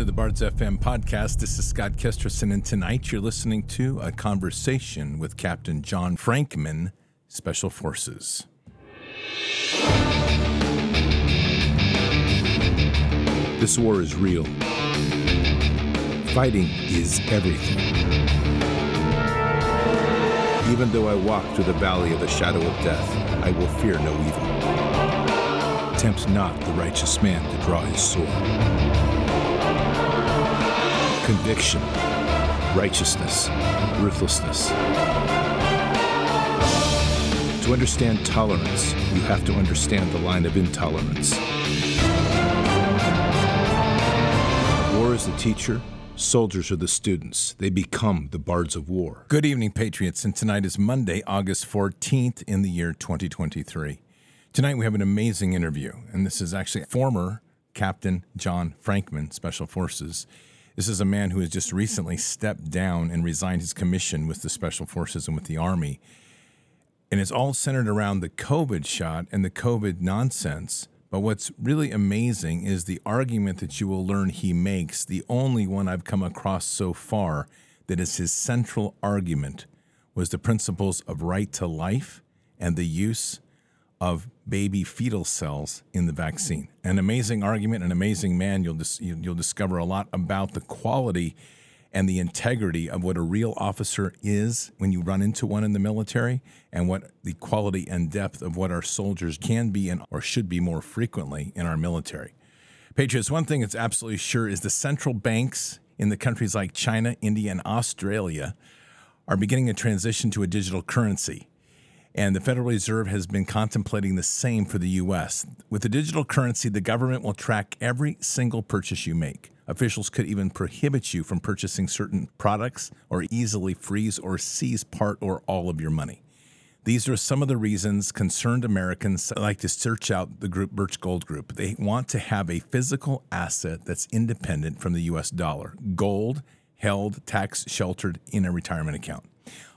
to the Bards FM podcast. This is Scott Kesterson, and tonight you're listening to a conversation with Captain John Frankman, Special Forces. This war is real. Fighting is everything. Even though I walk through the valley of the shadow of death, I will fear no evil. Tempt not the righteous man to draw his sword. Conviction, righteousness, ruthlessness. To understand tolerance, you have to understand the line of intolerance. War is the teacher, soldiers are the students. They become the bards of war. Good evening, Patriots, and tonight is Monday, August 14th in the year 2023. Tonight we have an amazing interview, and this is actually former Captain John Frankman, Special Forces. This is a man who has just recently stepped down and resigned his commission with the Special Forces and with the Army. And it's all centered around the COVID shot and the COVID nonsense but what's really amazing is the argument that you will learn he makes, the only one I've come across so far that is his central argument was the principles of right to life and the use of baby fetal cells in the vaccine. An amazing argument, an amazing man. You'll dis- you'll discover a lot about the quality and the integrity of what a real officer is when you run into one in the military and what the quality and depth of what our soldiers can be and or should be more frequently in our military. Patriots, one thing that's absolutely sure is the central banks in the countries like China, India, and Australia are beginning a transition to a digital currency. And the Federal Reserve has been contemplating the same for the US. With a digital currency, the government will track every single purchase you make. Officials could even prohibit you from purchasing certain products or easily freeze or seize part or all of your money. These are some of the reasons concerned Americans like to search out the group Birch Gold Group. They want to have a physical asset that's independent from the US dollar, gold held tax sheltered in a retirement account.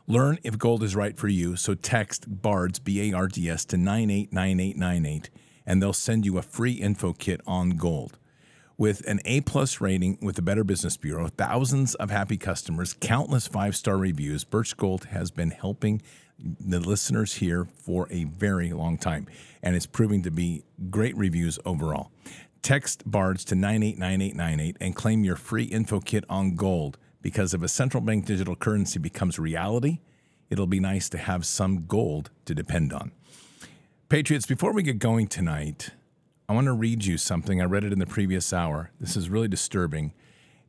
Learn if gold is right for you, so text BARDS B A R D S to 989898 and they'll send you a free info kit on gold. With an A plus rating with the Better Business Bureau, thousands of happy customers, countless five star reviews, Birch Gold has been helping the listeners here for a very long time, and it's proving to be great reviews overall. Text BARDS to 989898 and claim your free info kit on gold because if a central bank digital currency becomes reality, it'll be nice to have some gold to depend on. Patriots, before we get going tonight, I want to read you something. I read it in the previous hour. This is really disturbing,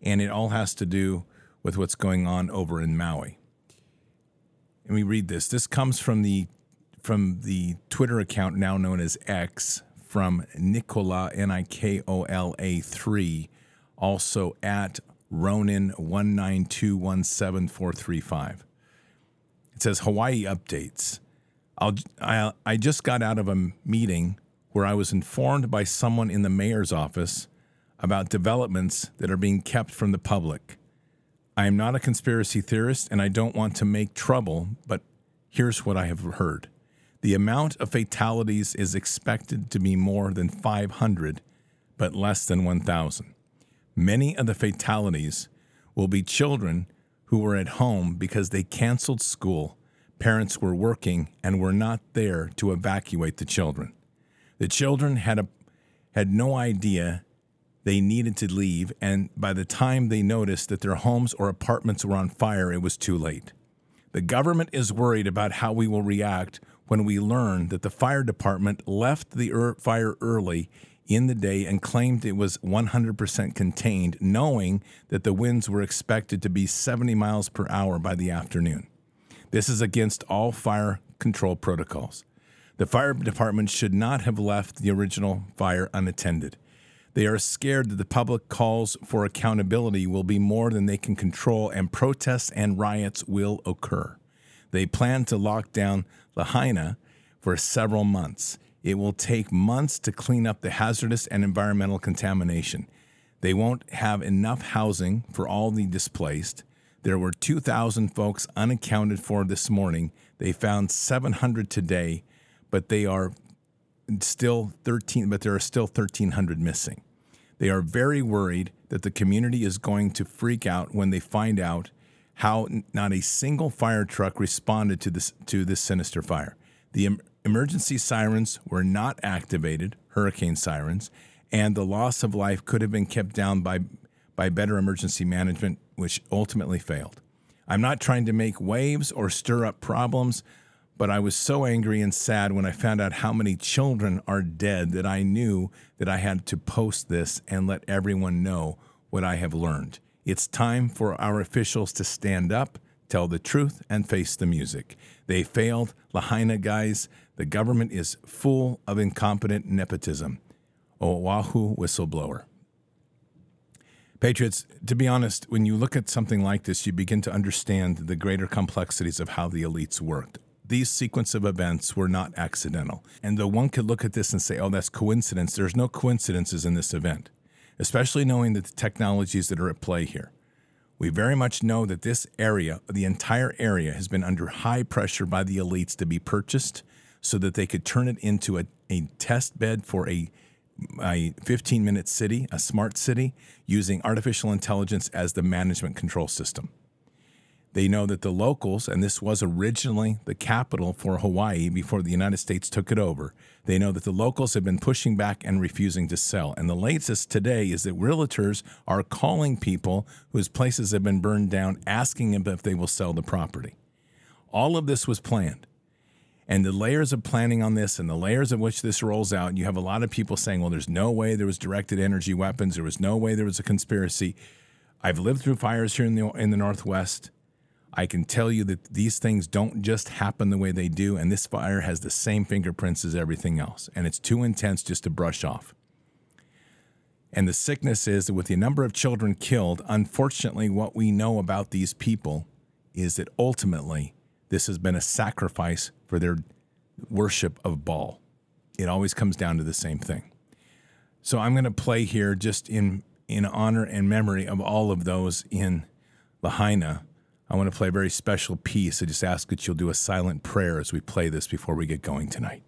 and it all has to do with what's going on over in Maui. And we read this. This comes from the from the Twitter account now known as X from Nicola N I K O L A three, also at Ronin one nine two one seven four three five. It says Hawaii updates. I'll, I, I just got out of a meeting where I was informed by someone in the mayor's office about developments that are being kept from the public. I am not a conspiracy theorist and I don't want to make trouble, but here's what I have heard. The amount of fatalities is expected to be more than 500, but less than 1,000. Many of the fatalities will be children who were at home because they canceled school, parents were working, and were not there to evacuate the children. The children had a had no idea they needed to leave, and by the time they noticed that their homes or apartments were on fire, it was too late. The government is worried about how we will react when we learn that the fire department left the fire early in the day and claimed it was 100% contained, knowing that the winds were expected to be 70 miles per hour by the afternoon. This is against all fire control protocols. The fire department should not have left the original fire unattended. They are scared that the public calls for accountability will be more than they can control and protests and riots will occur. They plan to lock down Lahaina for several months. It will take months to clean up the hazardous and environmental contamination. They won't have enough housing for all the displaced. There were 2,000 folks unaccounted for this morning. They found 700 today but they are still 13 but there are still 1300 missing They are very worried that the community is going to freak out when they find out how not a single fire truck responded to this to this sinister fire. The emergency sirens were not activated, hurricane sirens, and the loss of life could have been kept down by by better emergency management, which ultimately failed. I'm not trying to make waves or stir up problems, but I was so angry and sad when I found out how many children are dead that I knew that I had to post this and let everyone know what I have learned. It's time for our officials to stand up, tell the truth, and face the music. They failed. Lahaina guys, the government is full of incompetent nepotism. Oahu whistleblower. Patriots, to be honest, when you look at something like this, you begin to understand the greater complexities of how the elites worked. These sequence of events were not accidental. And though one could look at this and say, oh, that's coincidence, there's no coincidences in this event, especially knowing that the technologies that are at play here. We very much know that this area, the entire area, has been under high pressure by the elites to be purchased so that they could turn it into a, a test bed for a a 15 minute city, a smart city, using artificial intelligence as the management control system. They know that the locals, and this was originally the capital for Hawaii before the United States took it over, they know that the locals have been pushing back and refusing to sell. And the latest today is that realtors are calling people whose places have been burned down, asking them if they will sell the property. All of this was planned and the layers of planning on this and the layers of which this rolls out, you have a lot of people saying, well, there's no way there was directed energy weapons. There was no way there was a conspiracy. I've lived through fires here in the, in the Northwest. I can tell you that these things don't just happen the way they do, and this fire has the same fingerprints as everything else, and it's too intense just to brush off. And the sickness is that with the number of children killed, unfortunately, what we know about these people is that ultimately this has been a sacrifice for their worship of Baal. It always comes down to the same thing. So I'm going to play here just in in honor and memory of all of those in Lahaina. I want to play a very special piece. I just ask that you'll do a silent prayer as we play this before we get going tonight.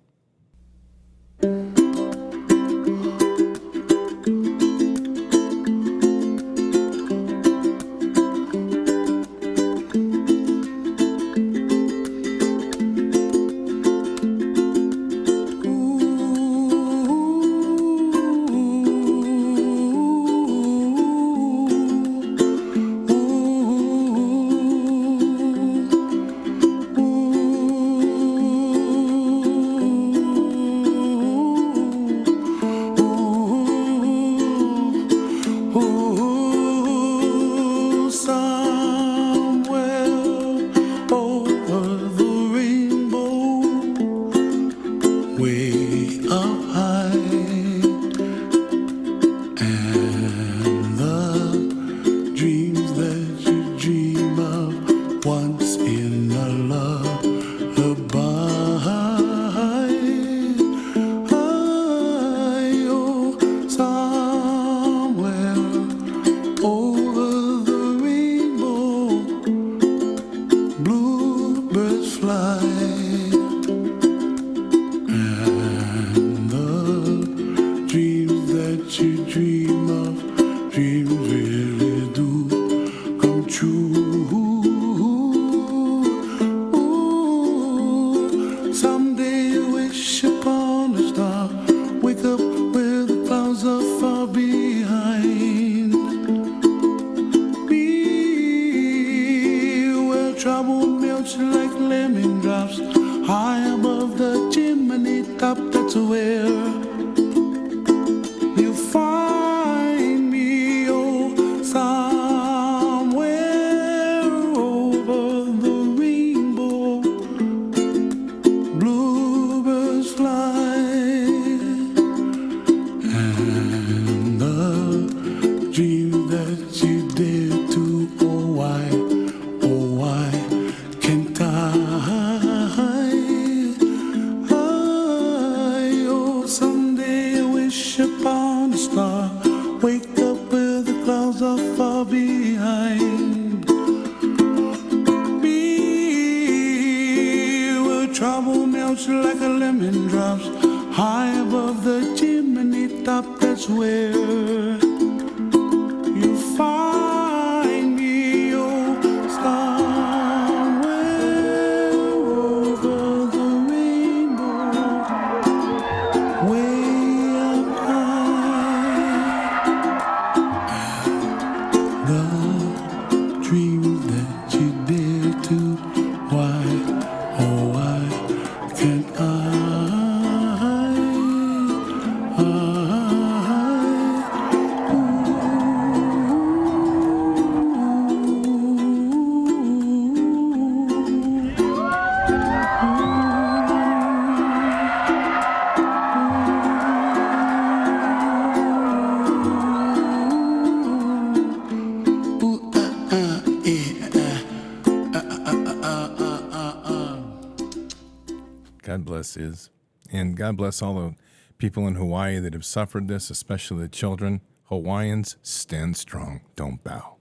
God bless all the people in Hawaii that have suffered this, especially the children. Hawaiians, stand strong, don't bow.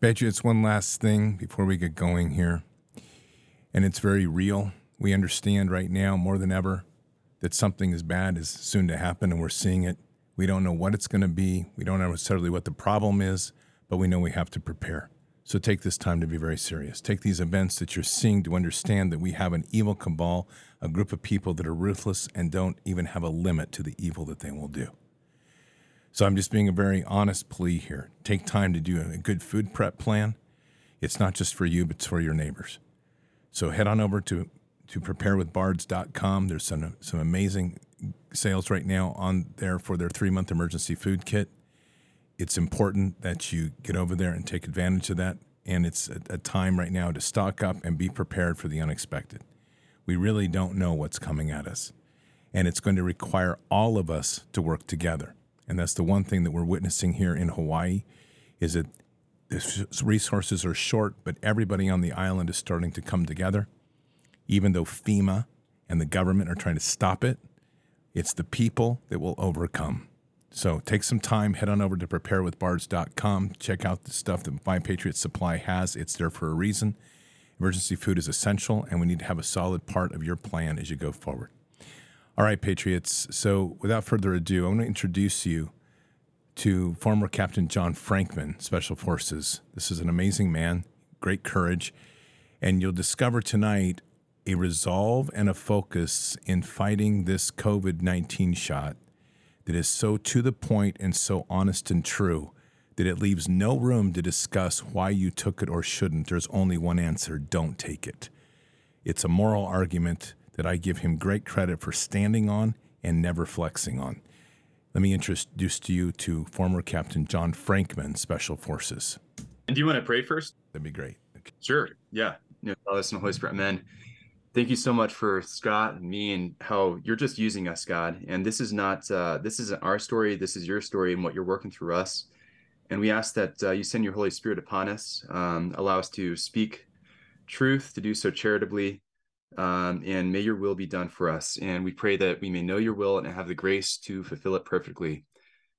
Patriots, one last thing before we get going here, and it's very real. We understand right now more than ever that something as bad is soon to happen, and we're seeing it. We don't know what it's going to be. We don't know necessarily what the problem is, but we know we have to prepare. So take this time to be very serious. Take these events that you're seeing to understand that we have an evil cabal, a group of people that are ruthless and don't even have a limit to the evil that they will do. So I'm just being a very honest plea here. Take time to do a good food prep plan. It's not just for you, but it's for your neighbors. So head on over to, to preparewithbards.com. There's some, some amazing sales right now on there for their three month emergency food kit it's important that you get over there and take advantage of that. And it's a, a, time right now to stock up and be prepared for the unexpected. We really don't know what's coming at us. And it's going to require all of us to work together. And that's the one thing that we're witnessing here in Hawaii is that the resources are short, but everybody on the island is starting to come together. Even though FEMA and the government are trying to stop it, it's the people that will overcome. So take some time, head on over to preparewithbards.com, check out the stuff that My Patriot Supply has. It's there for a reason. Emergency food is essential, and we need to have a solid part of your plan as you go forward. All right, Patriots. So without further ado, I want to introduce you to former Captain John Frankman, Special Forces. This is an amazing man, great courage, and you'll discover tonight a resolve and a focus in fighting this COVID 19 shot that is so to the point and so honest and true that it leaves no room to discuss why you took it or shouldn't. There's only one answer don't take it. It's a moral argument that I give him great credit for standing on and never flexing on. Let me introduce to you to former Captain John Frankman, Special Forces. And do you want to pray first? That'd be great. Okay. Sure. Yeah. Know, Father, Son, Holy Spirit, Amen thank you so much for Scott and me and how you're just using us, God. And this is not uh, this isn't our story. This is your story and what you're working through us. And we ask that uh, you send your Holy Spirit upon us, um, allow us to speak truth, to do so charitably, um, and may your will be done for us. And we pray that we may know your will and have the grace to fulfill it perfectly.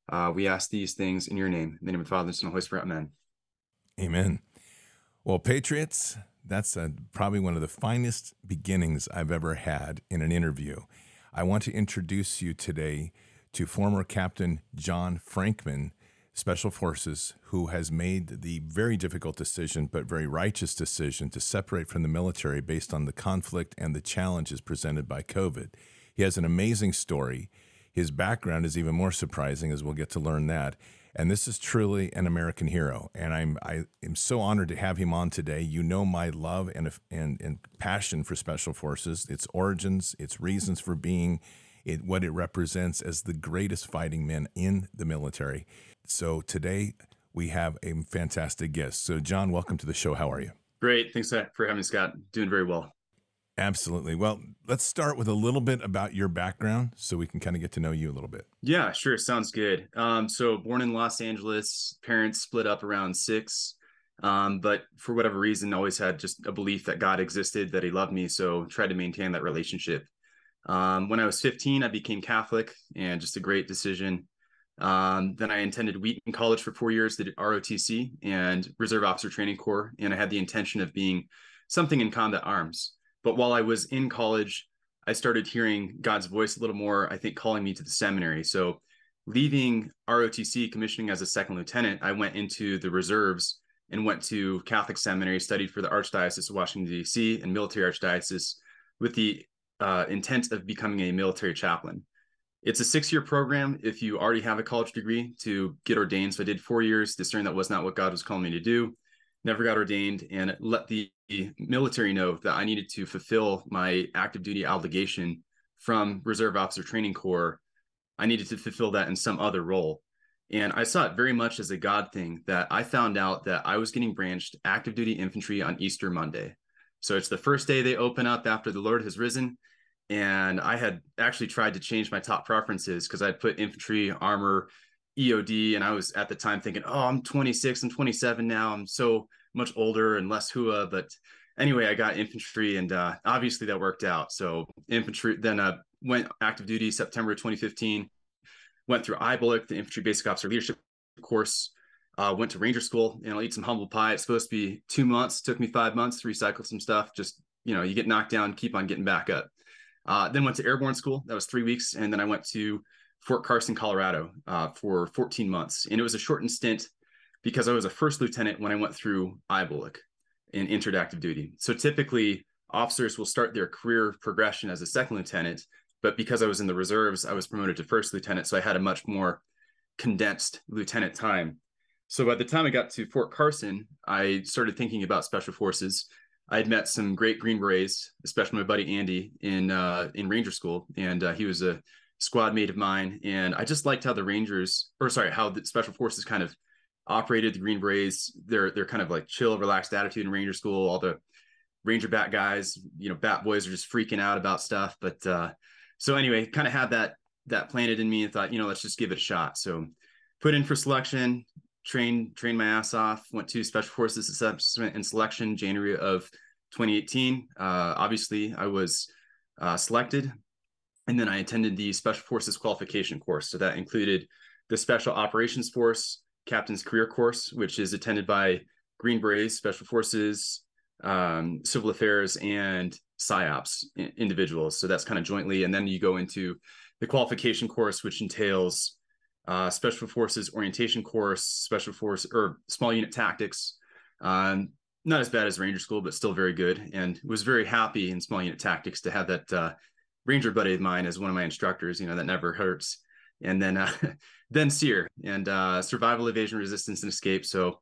Uh, we ask these things in your name, in the name of the Father, Son, and Holy Spirit. Amen. Amen. Well, Patriots, that's a, probably one of the finest beginnings I've ever had in an interview. I want to introduce you today to former Captain John Frankman, Special Forces, who has made the very difficult decision, but very righteous decision, to separate from the military based on the conflict and the challenges presented by COVID. He has an amazing story. His background is even more surprising, as we'll get to learn that. And this is truly an American hero, and I'm I am so honored to have him on today. You know my love and and and passion for Special Forces, its origins, its reasons for being, it what it represents as the greatest fighting men in the military. So today we have a fantastic guest. So John, welcome to the show. How are you? Great, thanks for having me, Scott. Doing very well. Absolutely. Well, let's start with a little bit about your background so we can kind of get to know you a little bit. Yeah, sure. Sounds good. Um, so, born in Los Angeles, parents split up around six. Um, but for whatever reason, always had just a belief that God existed, that He loved me. So, tried to maintain that relationship. Um, when I was 15, I became Catholic and just a great decision. Um, then I attended Wheaton College for four years, did ROTC and Reserve Officer Training Corps. And I had the intention of being something in combat arms. But while I was in college, I started hearing God's voice a little more, I think calling me to the seminary. So leaving ROTC commissioning as a second lieutenant, I went into the reserves and went to Catholic seminary, studied for the Archdiocese of Washington, D.C. and military archdiocese with the uh, intent of becoming a military chaplain. It's a six year program if you already have a college degree to get ordained. So I did four years, discerning that was not what God was calling me to do, never got ordained, and let the military know that I needed to fulfill my active duty obligation from Reserve Officer Training Corps. I needed to fulfill that in some other role. And I saw it very much as a God thing that I found out that I was getting branched active duty infantry on Easter Monday. So it's the first day they open up after the Lord has risen. And I had actually tried to change my top preferences because I'd put infantry, armor, EOD. And I was at the time thinking, oh, I'm 26, I'm 27 now. I'm so much older and less HUA. But anyway, I got infantry and uh, obviously that worked out. So infantry, then uh, went active duty September 2015 went through IBOLC, the Infantry Basic Officer Leadership course. Uh, went to Ranger School and I'll eat some humble pie. It's supposed to be two months. Took me five months to recycle some stuff. Just you know, you get knocked down, keep on getting back up. Uh, then went to Airborne School. That was three weeks, and then I went to Fort Carson, Colorado, uh, for 14 months. And it was a shortened stint because I was a first lieutenant when I went through IBOLC and entered active duty. So typically, officers will start their career progression as a second lieutenant but because I was in the reserves, I was promoted to first lieutenant. So I had a much more condensed lieutenant time. So by the time I got to Fort Carson, I started thinking about special forces. I had met some great Green Berets, especially my buddy Andy in uh, in Ranger School, and uh, he was a squad mate of mine. And I just liked how the Rangers, or sorry, how the special forces kind of operated. The Green Berets, they're kind of like chill, relaxed attitude in Ranger School. All the Ranger bat guys, you know, bat boys are just freaking out about stuff, but uh, so anyway, kind of had that that planted in me and thought, you know, let's just give it a shot. So put in for selection, trained trained my ass off, went to special forces assessment and selection January of 2018. Uh, obviously, I was uh, selected, and then I attended the special forces qualification course. So that included the special operations force captain's career course, which is attended by Green Berets, special forces, um, civil affairs, and psyops individuals. So that's kind of jointly. And then you go into the qualification course, which entails uh, special forces orientation course, special force or small unit tactics. Um, not as bad as Ranger School, but still very good. And was very happy in small unit tactics to have that uh, Ranger buddy of mine as one of my instructors. You know that never hurts. And then uh, then SERE and uh, survival, evasion, resistance, and escape. So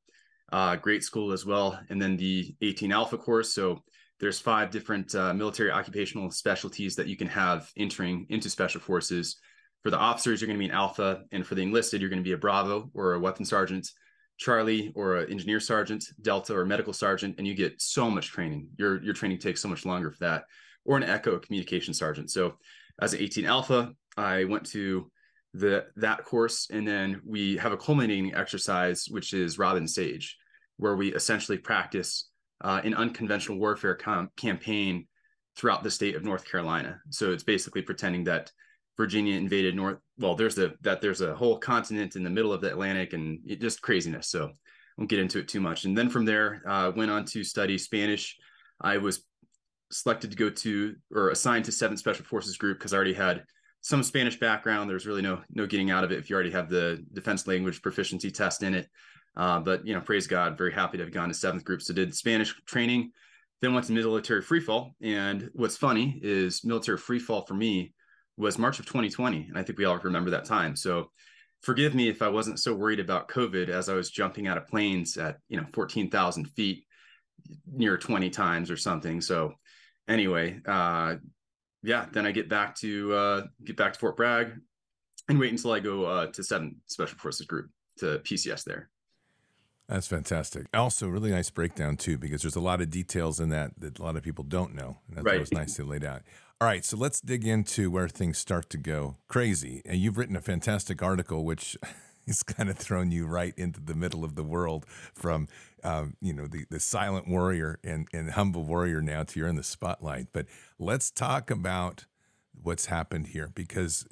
uh, great school as well. And then the 18 Alpha course. So there's five different uh, military occupational specialties that you can have entering into special forces. For the officers, you're going to be an alpha, and for the enlisted, you're going to be a bravo or a weapon sergeant, Charlie or an engineer sergeant, Delta or medical sergeant, and you get so much training. Your your training takes so much longer for that, or an Echo communication sergeant. So, as an 18 Alpha, I went to the that course, and then we have a culminating exercise, which is Robin Sage, where we essentially practice uh, an unconventional warfare com- campaign throughout the state of North Carolina. So it's basically pretending that Virginia invaded North. Well, there's the that there's a whole continent in the middle of the Atlantic, and it, just craziness. So won't get into it too much. And then from there, uh, went on to study Spanish. I was selected to go to or assigned to Seventh Special Forces Group because I already had some Spanish background. There's really no no getting out of it if you already have the defense language proficiency test in it. Uh, but you know, praise God, very happy to have gone to seventh group. So did Spanish training, then went to military free fall. And what's funny is military free fall for me was March of 2020, and I think we all remember that time. So forgive me if I wasn't so worried about COVID as I was jumping out of planes at you know 14,000 feet near 20 times or something. So anyway, uh, yeah, then I get back to uh, get back to Fort Bragg and wait until I go uh, to seven Special Forces Group to PCS there. That's fantastic. Also, really nice breakdown too, because there's a lot of details in that that a lot of people don't know. And that's right. was nice to lay out. All right, so let's dig into where things start to go crazy. And you've written a fantastic article, which is kind of thrown you right into the middle of the world from, um, you know, the, the silent warrior and, and humble warrior now to you're in the spotlight. But let's talk about what's happened here because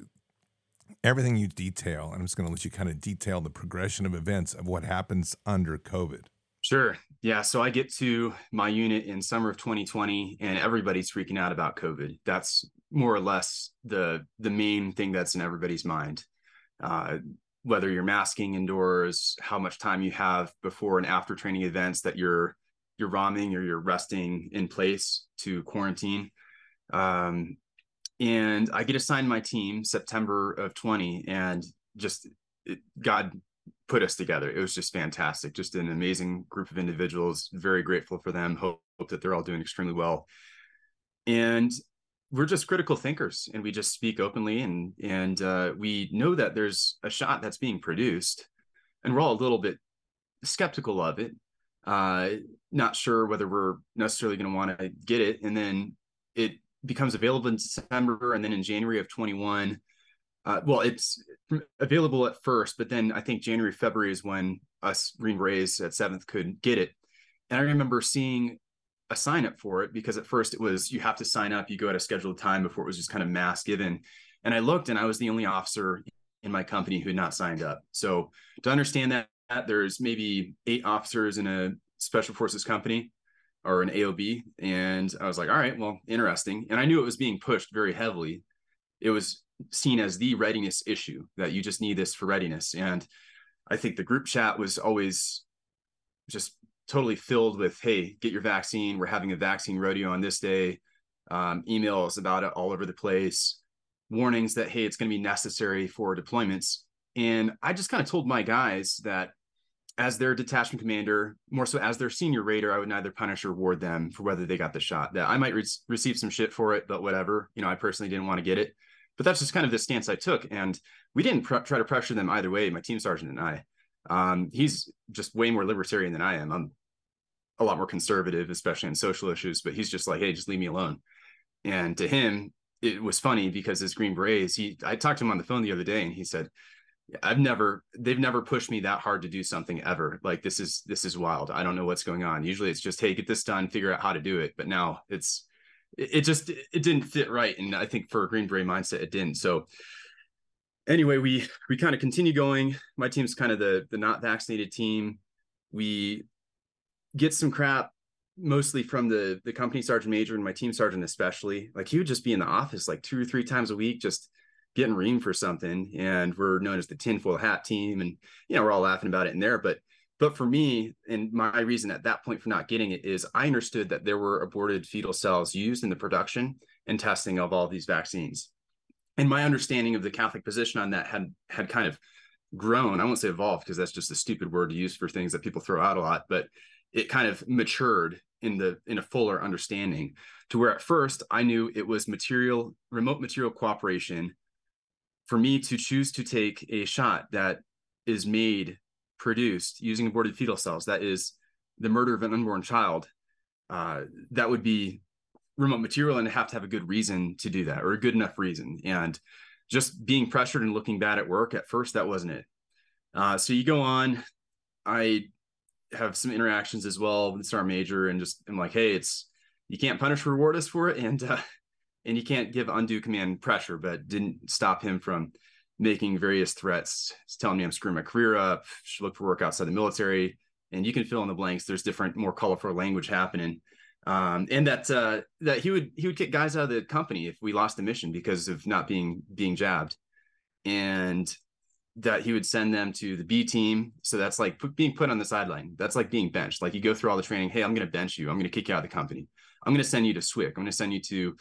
everything you detail, and I'm just going to let you kind of detail the progression of events of what happens under COVID. Sure. Yeah. So I get to my unit in summer of 2020, and everybody's freaking out about COVID. That's more or less the the main thing that's in everybody's mind. Uh, whether you're masking indoors, how much time you have before and after training events that you're you're ROMing or you're resting in place to quarantine. Um, and I get assigned my team September of 20, and just it, God put us together. It was just fantastic, just an amazing group of individuals. Very grateful for them. Hope, hope that they're all doing extremely well. And we're just critical thinkers and we just speak openly and and uh, we know that there's a shot that's being produced and we're all a little bit skeptical of it. Uh, not sure whether we're necessarily going to want to get it and then it becomes available in december and then in january of 21 uh, well it's available at first but then i think january february is when us green berets at seventh could get it. And i remember seeing a sign up for it because at first it was you have to sign up, you go at a scheduled time before it was just kind of mass given. And I looked and I was the only officer in my company who had not signed up. So to understand that, there's maybe eight officers in a special forces company or an AOB. And I was like, all right, well, interesting. And I knew it was being pushed very heavily. It was seen as the readiness issue that you just need this for readiness. And I think the group chat was always just totally filled with hey get your vaccine. We're having a vaccine rodeo on this day. Um, emails about it all over the place. Warnings that hey it's going to be necessary for deployments. And i just kind of told my guys that as their detachment commander more so as their senior rater i would neither punish or reward them for whether they got the shot. That i might re- receive some shit for it but whatever. You know i personally didn't want to get it. But that's just kind of the stance i took and we didn't pr- try to pressure them either way my team sergeant and i um, he's just way more libertarian than I am. I'm a lot more conservative, especially in social issues, but he's just like, hey, just leave me alone. And to him, it was funny because his Green Berets, he I talked to him on the phone the other day and he said, I've never they've never pushed me that hard to do something ever. Like this is this is wild. I don't know what's going on. Usually it's just, hey, get this done, figure out how to do it. But now it's it, just it didn't fit right. And I think for a Green Beret mindset, it didn't. So anyway, we we kind of continue going. My team's kind of the the not vaccinated team. We get some crap mostly from the the company sergeant major and my team sergeant especially. Like he would just be in the office like two or three times a week, just getting reamed for something. And we're known as the tinfoil hat team, and you know we're all laughing about it in there. But but for me, and my reason at that point for not getting it is I understood that there were aborted fetal cells used in the production and testing of all these vaccines and my understanding of the Catholic position on that had had kind of grown. I won't say evolved because that's just a stupid word to use for things that people throw out a lot, but it kind of matured in the in a fuller understanding to where at first I knew it was material remote material cooperation for me to choose to take a shot that is made produced using aborted fetal cells that is the murder of an unborn child uh, that would be remote material and have to have a good reason to do that or a good enough reason. And just being pressured and looking bad at work at first, that wasn't it. Uh, so you go on. I have some interactions as well with sergeant major and just I'm like, hey, it's you can't punish reward us for it, and uh, and you can't give undue command pressure, but didn't stop him from making various threats. Telling me I'm screwing my career up, should look for work outside the military, and you can fill in the blanks. There's different, more colorful language happening um, and that uh, that he would he would kick guys out of the company if we lost the mission because of not being being jabbed, and that he would send them to the B team. So that's like put, being put on the sideline. That's like being benched. Like you go through all the training. Hey, I'm going to bench you. I'm going to kick you out of the company. I'm going to send you to SWCS. I'm going to send you to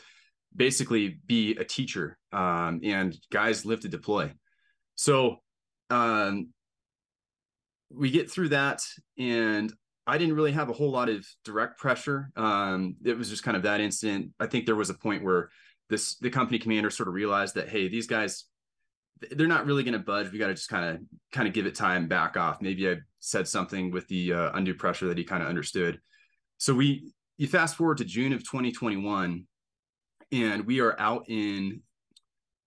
basically be a teacher. Um, and guys live to deploy. So um, we get through that, and I didn't really have a whole lot of direct pressure. Um, it was just kind of that incident. I think there was a point where this the company commander sort of realized that hey, these guys they're not really going to budge. We got to just kind of kind of give it time, back off. Maybe I said something with the uh, undue pressure that he kind of understood. So we you fast forward to June of 2021, and we are out in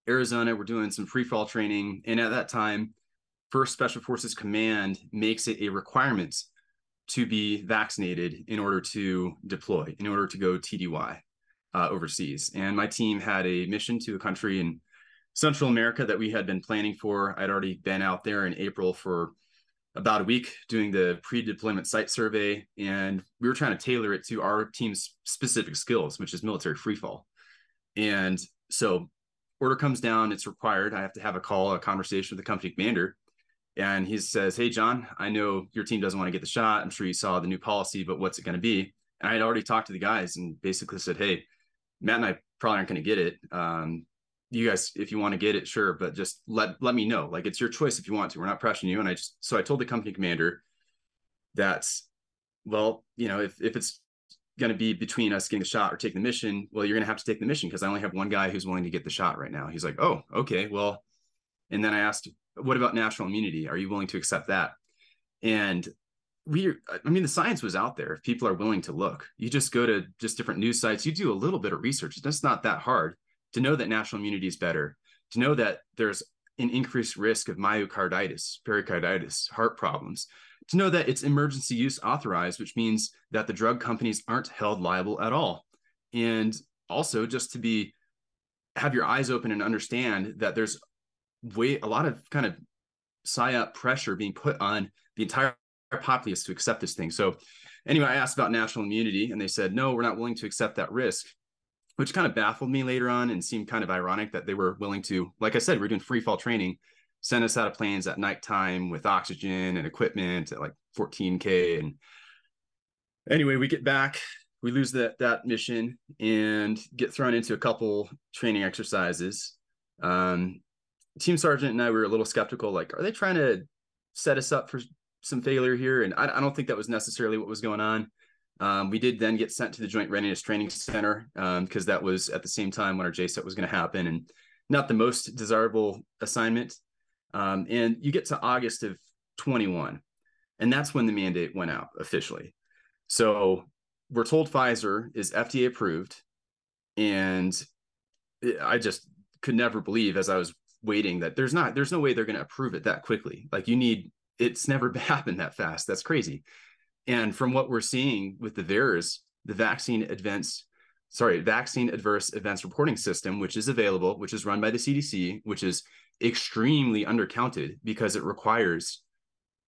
Arizona. We're doing some free fall training, and at that time, First Special Forces Command makes it a requirement to be vaccinated in order to deploy, in order to go TDY uh, overseas. And my team had a mission to a country in Central America that we had been planning for. I'd already been out there in April for about a week doing the pre-deployment site survey, and we were trying to tailor it to our team's specific skills, which is military freefall. And So order comes down, it's required. I have to have a call, a conversation with the company commander. And he says, Hey, John, I know your team doesn't want to get the shot. I'm sure you saw the new policy, but what's it going to be? And I had already talked to the guys and basically said, Hey, Matt and I probably aren't going to get it. Um, you guys, if you want to get it, sure, but just let let me know. Like it's your choice if you want to. We're not pressuring you. And I just so I told the company commander that, well, you know, if if it's going to be between us getting the shot or taking the mission, well, you're going to have to take the mission because I only have one guy who's willing to get the shot right now. He's like, oh, okay, well, and then I asked, what about natural immunity? Are you willing to accept that? And we, I mean, the science was out there. If people are willing to look, you just go to just different news sites. You do a little bit of research. It's not that hard to know that natural immunity is better. To know that there's an increased risk of myocarditis, pericarditis, heart problems. To know that it's emergency use authorized, which means that the drug companies aren't held liable at all. And also just to be have your eyes open and understand that there's way a lot of kind of psyop pressure being put on the entire populace to accept this thing. So anyway, I asked about natural immunity and they said, no, we're not willing to accept that risk, which kind of baffled me later on and seemed kind of ironic that they were willing to, like I said, we're doing free fall training, send us out of planes at nighttime with oxygen and equipment at like 14K. And anyway, we get back, we lose that, that mission and get thrown into a couple training exercises. Um, team sergeant and I were a little skeptical, like, are they trying to set us up for some failure here? And I, I don't think that was necessarily what was going on. Um, we did then get sent to the Joint Readiness Training Center because um, that was at the same time when our JCET was going to happen, and not the most desirable assignment. Um, and you get to August of 21, and that's when the mandate went out officially. So we're told Pfizer is FDA approved, and I just could never believe as I was waiting that there's not there's no way they're going to approve it that quickly. Like you need it's never happened that fast. That's crazy. And from what we're seeing with the VAERS the vaccine advance sorry vaccine adverse events reporting system which is available which is run by the cdc which is extremely undercounted because it requires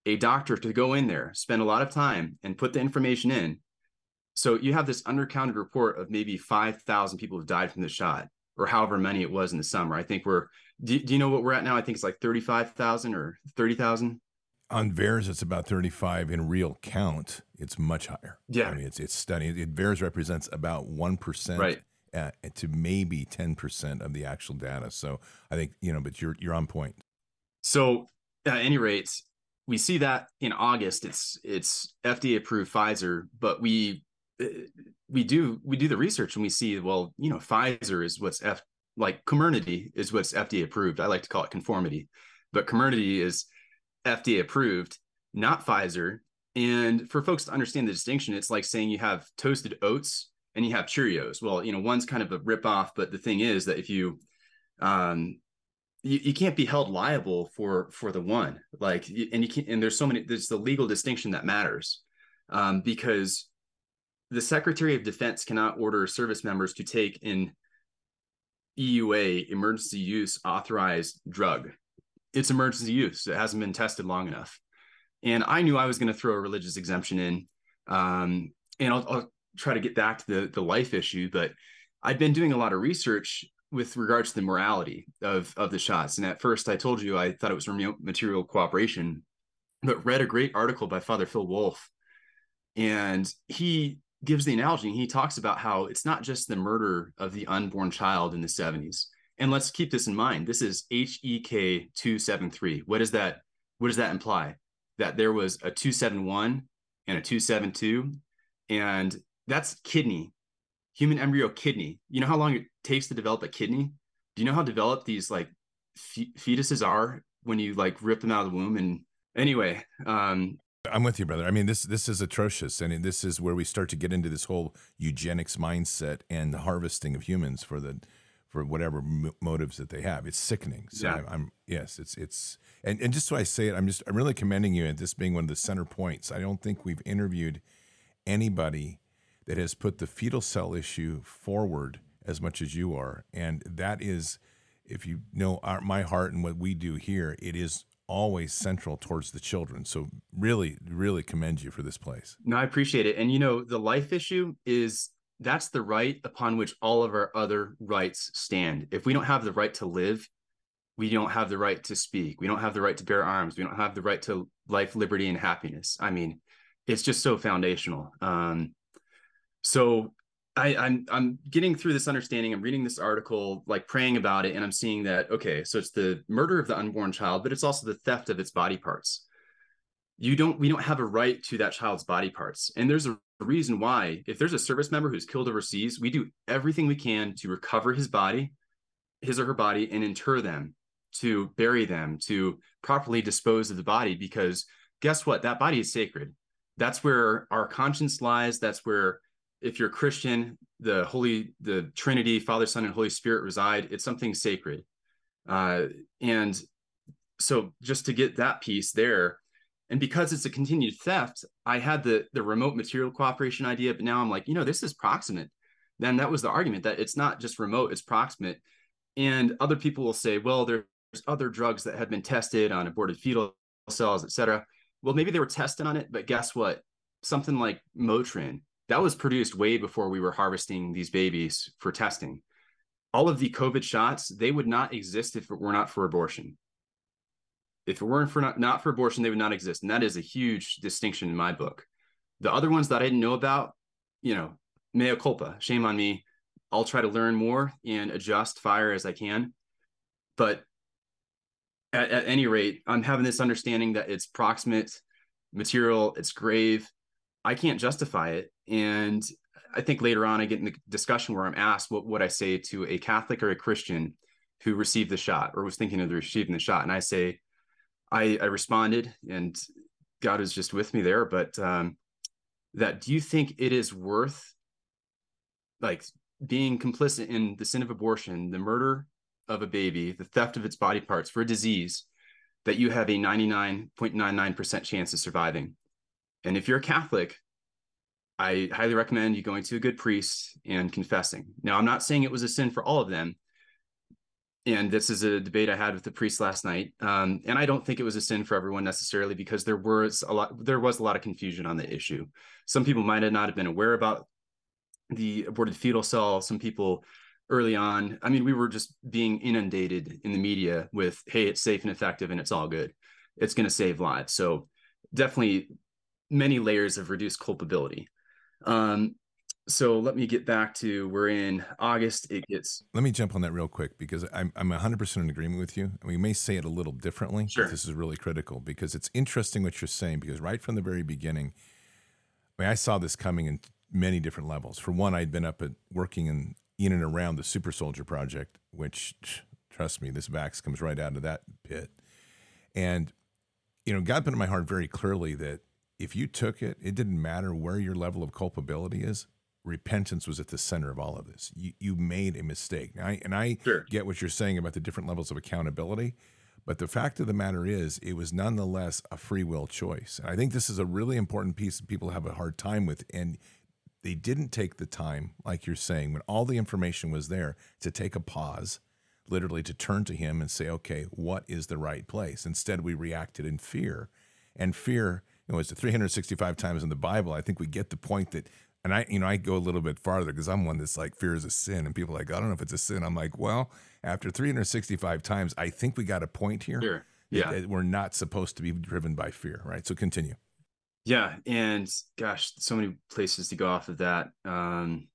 a doctor to go in there spend a lot of time and put the information in. So you have this undercounted report of maybe 5000 people have died from the shot or however many it was in the summer i think we're do, do you know what we're at now? I think it's like 35,000 or 30,000. On VAERS, it's about 35. In real count, it's much higher. Yeah. I mean, it's, it's stunning. It, VAERS represents about 1%. Right. Uh, to maybe 10% of the actual data. So I think, you know, but you're, you're on point. So at any rate, we see that in August, it's, it's FDA approved Pfizer, but we, we do, we do the research and we see, well, you know, Pfizer is what's F, like Comirnaty is what's FDA approved. I like to call it conformity, but Comirnaty is FDA approved, not Pfizer. And for folks to understand the distinction, it's like saying you have toasted oats and you have Cheerios. Well, you know, one's kind of a ripoff, but the thing is that if you, um, you, you can't be held liable for for the one, like, and you can't. And there's so many. There's the legal distinction that matters, um, because the Secretary of Defense cannot order service members to take in EUA emergency use authorized drug. It's emergency use. It hasn't been tested long enough. And I knew I was going to throw a religious exemption in. Um, and I'll, I'll, try to get back to the, the life issue, but I'd been doing a lot of research with regards to the morality of, of the shots. And at first, I told you I thought it was remote material cooperation, but read a great article by Father Phil Wolf. And he gives the analogy. He talks about how it's not just the murder of the unborn child in the 70s. And let's keep this in mind. This is HEK 273. What does that what does that imply? That there was a 271 and a 272 and that's kidney. Human embryo kidney. You know how long it takes to develop a kidney? Do you know how developed these like fetuses are when you like rip them out of the womb and anyway, um I'm with you, brother. I mean, this this is atrocious, and this is where we start to get into this whole eugenics mindset and the harvesting of humans for the for whatever m- motives that they have. It's sickening. So yeah. I'm, I'm, yes, it's it's and and just so I say it, I'm just I'm really commending you at this being one of the center points. I don't think we've interviewed anybody that has put the fetal cell issue forward as much as you are, and that is, if you know our, my heart and what we do here, it is always central towards the children. So really, really commend you for this place. No, I appreciate it. And you know, the life issue is that's the right upon which all of our other rights stand. If we don't have the right to live, we don't have the right to speak. We don't have the right to bear arms. We don't have the right to life, liberty, and happiness. I mean, it's just so foundational. Um, so I, I'm I'm getting through this understanding. I'm reading this article, like praying about it, and I'm seeing that okay, so it's the murder of the unborn child, but it's also the theft of its body parts. You don't we don't have a right to that child's body parts, and there's a reason why. If there's a service member who's killed overseas, we do everything we can to recover his body, his or her body, and inter them, to bury them, to properly dispose of the body, because guess what? That body is sacred. That's where our conscience lies. That's where if you're a Christian, the Holy, the Trinity, Father, Son, and Holy Spirit reside. It's something sacred. Uh, and so just to get that piece there, and because it's a continued theft, I had the the remote material cooperation idea, but now I'm like, you know, this is proximate. Then that was the argument that it's not just remote, it's proximate. And other people will say, well, there's other drugs that have been tested on aborted fetal cells, et cetera. Well, maybe they were tested on it, but guess what? Something like Motrin, that was produced way before we were harvesting these babies for testing. All of the COVID shots, they would not exist if it were not for abortion. If it weren't for not, not for abortion, they would not exist. And that is a huge distinction in my book. The other ones that I didn't know about, you know, mea culpa, shame on me. I'll try to learn more and adjust fire as I can. But at, at any rate, I'm having this understanding that it's proximate material, it's grave, I can't justify it. And I think later on I get in the discussion where I'm asked what would I say to a Catholic or a Christian who received the shot or was thinking of receiving the shot. And I say, I, I responded and God is just with me there. But um, that do you think it is worth like being complicit in the sin of abortion, the murder of a baby, the theft of its body parts for a disease that you have a 99.99% chance of surviving? And if you're a Catholic, I highly recommend you going to a good priest and confessing. Now, I'm not saying it was a sin for all of them. And this is a debate I had with the priest last night. Um, and I don't think it was a sin for everyone necessarily because there was a lot there was a lot of confusion on the issue. Some people might have not have been aware about the aborted fetal cell. Some people early on, I mean, we were just being inundated in the media with, hey, it's safe and effective and it's all good. It's going to save lives. So definitely many layers of reduced culpability. Um, so let me get back to we're in August. It gets. Let me jump on that real quick because I'm I'm 100 percent in agreement with you. We may say it a little differently. Sure. this is really critical because it's interesting what you're saying because right from the very beginning, I mean, I saw this coming in many different levels. For one, I'd been up at working in in and around the Super Soldier Project, which trust me, this vax comes right out of that pit, and you know, God put in my heart very clearly that if you took it, it didn't matter where your level of culpability is. Repentance was at the center of all of this. You, you made a mistake. And I, and I sure. get what you're saying about the different levels of accountability. But the fact of the matter is, it was nonetheless a free will choice. And I think this is a really important piece that people have a hard time with. And they didn't take the time, like you're saying, when all the information was there, to take a pause, literally to turn to Him and say, okay, what is the right place? Instead, we reacted in fear. And fear you know, it's 365 times in the Bible. I think we get the point that, and I, you know, I go a little bit farther because I'm one that's like fear is a sin, and people are like, I don't know if it's a sin. I'm like, well, after 365 times, I think we got a point here. Sure. Yeah, that, that we're not supposed to be driven by fear, right? So continue. Yeah, and gosh, so many places to go off of that. Um,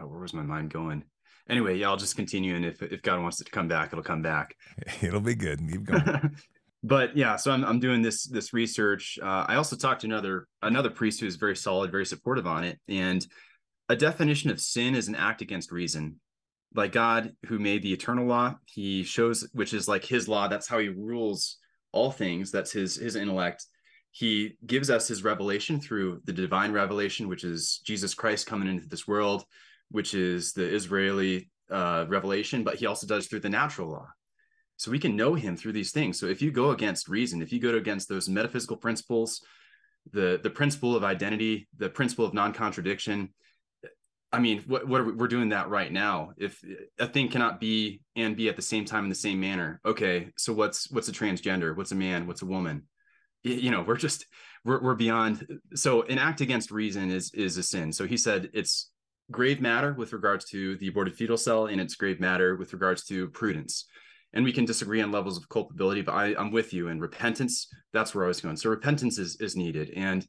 oh, where was my mind going? Anyway, yeah, I'll just continue, and if if God wants it to come back, it'll come back. It'll be good. Keep going. but yeah, so I'm I'm doing this this research. Uh, I also talked to another another priest who is very solid, very supportive on it. And a definition of sin is an act against reason. Like God, who made the eternal law, He shows which is like His law. That's how He rules all things. That's His His intellect. He gives us His revelation through the divine revelation, which is Jesus Christ coming into this world, which is the Israeli uh, revelation. But He also does through the natural law so we can know him through these things. So if you go against reason, if you go against those metaphysical principles, the the principle of identity, the principle of non-contradiction, I mean, what what we, we're doing that right now. If a thing cannot be and be at the same time in the same manner, okay. So what's what's a transgender? What's a man? What's a woman? You know, we're just we're we're beyond. So an act against reason is is a sin. So he said it's grave matter with regards to the aborted fetal cell, and it's grave matter with regards to prudence. And we can disagree on levels of culpability, but I, I'm with you. And repentance, that's where I was going. So repentance is is needed. And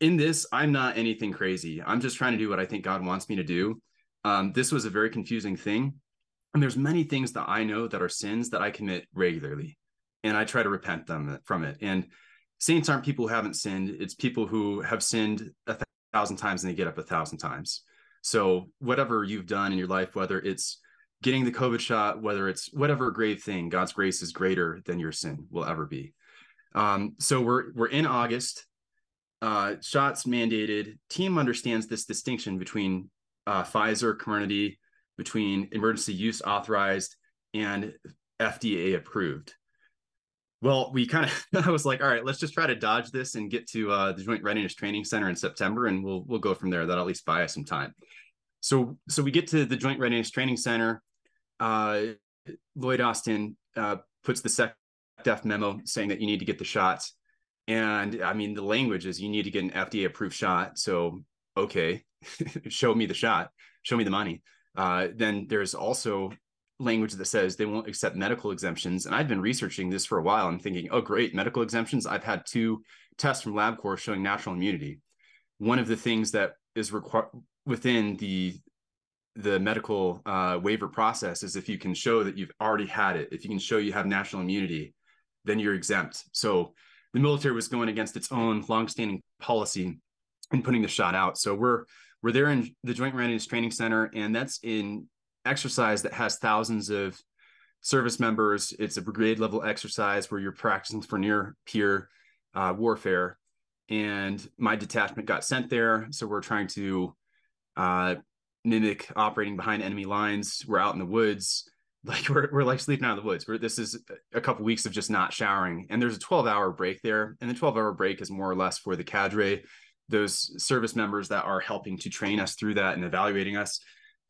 in this, I'm not anything crazy. I'm just trying to do what I think God wants me to do. Um, this was a very confusing thing. And there's many things that I know that are sins that I commit regularly. And I try to repent them from it. And saints aren't people who haven't sinned. It's people who have sinned a thousand times and they get up a thousand times. So whatever you've done in your life, whether it's getting the COVID shot, whether it's whatever grave thing, God's grace is greater than your sin will ever be. Um, so we're we're in August. Uh, shots mandated. Team understands this distinction between uh, Pfizer, Comirnaty, between emergency use authorized and FDA approved. Well, we kind of I was like, all right, let's just try to dodge this and get to uh, the Joint Readiness Training Center in September, and we'll we'll go from there. That'll at least buy us some time. So so we get to the Joint Readiness Training Center. Uh, Lloyd Austin uh, puts the SecDef memo saying that you need to get the shots, and I mean the language is you need to get an FDA approved shot. So okay, show me the shot, show me the money. Uh, then there's also language that says they won't accept medical exemptions. And I've been researching this for a while. I'm thinking, oh, great, medical exemptions. I've had two tests from LabCorp showing natural immunity. One of the things that is required within the the medical uh, waiver process is if you can show that you've already had it, if you can show you have natural immunity, then you're exempt. So the military was going against its own longstanding policy and putting the shot out. So we're we're there in the Joint Readiness Training Center, and that's in exercise that has thousands of service members. It's a brigade level exercise where you're practicing for near peer uh, warfare. And my detachment got sent there. So we're trying to uh, mimic operating behind enemy lines. We're out in the woods. Like we're, we're like sleeping out in the woods. We're, this is a couple weeks of just not showering. And there's a 12 hour break there. And the 12 hour break is more or less for the cadre, those service members that are helping to train us through that and evaluating us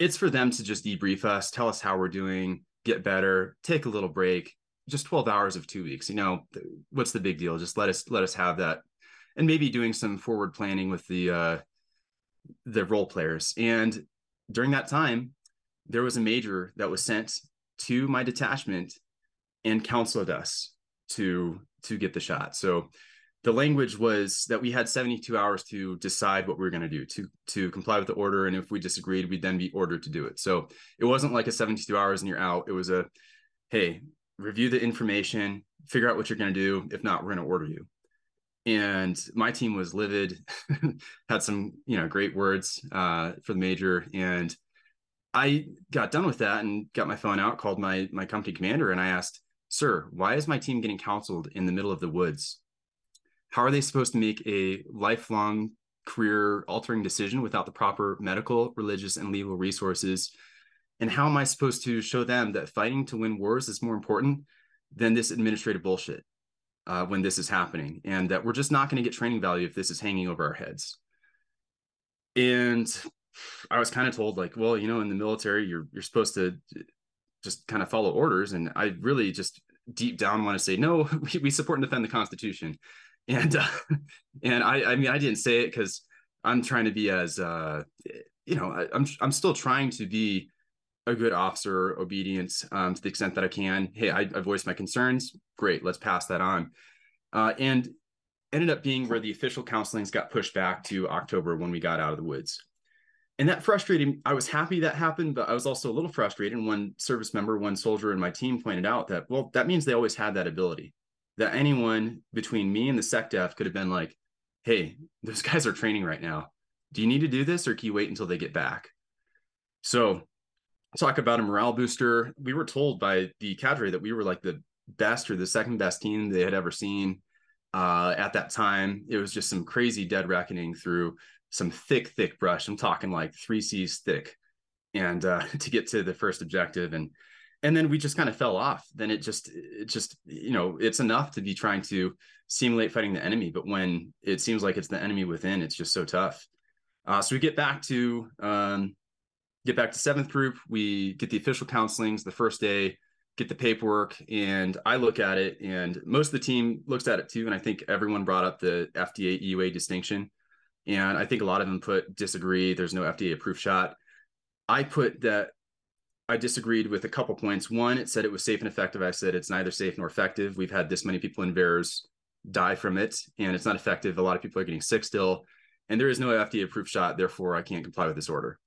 it's for them to just debrief us, tell us how we're doing, get better, take a little break. Just 12 hours of two weeks. You know, what's the big deal? Just let us let us have that. And maybe doing some forward planning with the uh the role players. And during that time, there was a major that was sent to my detachment and counseled us to to get the shot. So the language was that we had 72 hours to decide what we were going to do to to comply with the order and if we disagreed we'd then be ordered to do it. So it wasn't like a 72 hours and you're out. It was a hey review the information figure out what you're going to do. If not we're going to order you and my team was livid had some you know great words uh, for the major and i got done with that and got my phone out called my my company commander and i asked sir why is my team getting counseled in the middle of the woods how are they supposed to make a lifelong career altering decision without the proper medical, religious, and legal resources? And how am I supposed to show them that fighting to win wars is more important than this administrative bullshit uh, when this is happening? And that we're just not going to get training value if this is hanging over our heads. And I was kind of told, like, well, you know, in the military, you're you're supposed to just kind of follow orders. And I really just deep down want to say, no, we, we support and defend the Constitution and uh, and I I mean I didn't say it because I'm trying to be as uh, you know I, I'm, I'm still trying to be a good officer, obedience um, to the extent that I can. Hey, I, I voiced my concerns. Great, let's pass that on. Uh, and ended up being where the official counselings got pushed back to October when we got out of the woods. And that frustrated. I was happy that happened, but I was also a little frustrated. And one service member, one soldier in my team pointed out that, well, that means they always had that ability that anyone between me and the SecDef could have been like, hey, those guys are training right now. Do you need to do this or can you wait until they get back? So, talk about a morale booster. We were told by the cadre that we were like the best or the second best team they had ever seen uh, at that time. It was just some crazy dead reckoning through some thick, thick brush. I'm talking like three C's thick, and uh, to get to the first objective. And and then we just kind of fell off then it just it just you know it's enough to be trying to simulate fighting the enemy but when it seems like it's the enemy within it's just so tough uh, so we get back to um, get back to seventh group we get the official counselings the first day get the paperwork and i look at it and most of the team looks at it too and i think everyone brought up the fda eua distinction And I think a lot of them put disagree. There's no FDA approved shot. I put that I disagreed with a couple points. One, it said it was safe and effective. I said it's neither safe nor effective. We've had this many people in VAERS die from it, and it's not effective. A lot of people are getting sick still, and there is no FDA approved shot. Therefore, I can't comply with this order.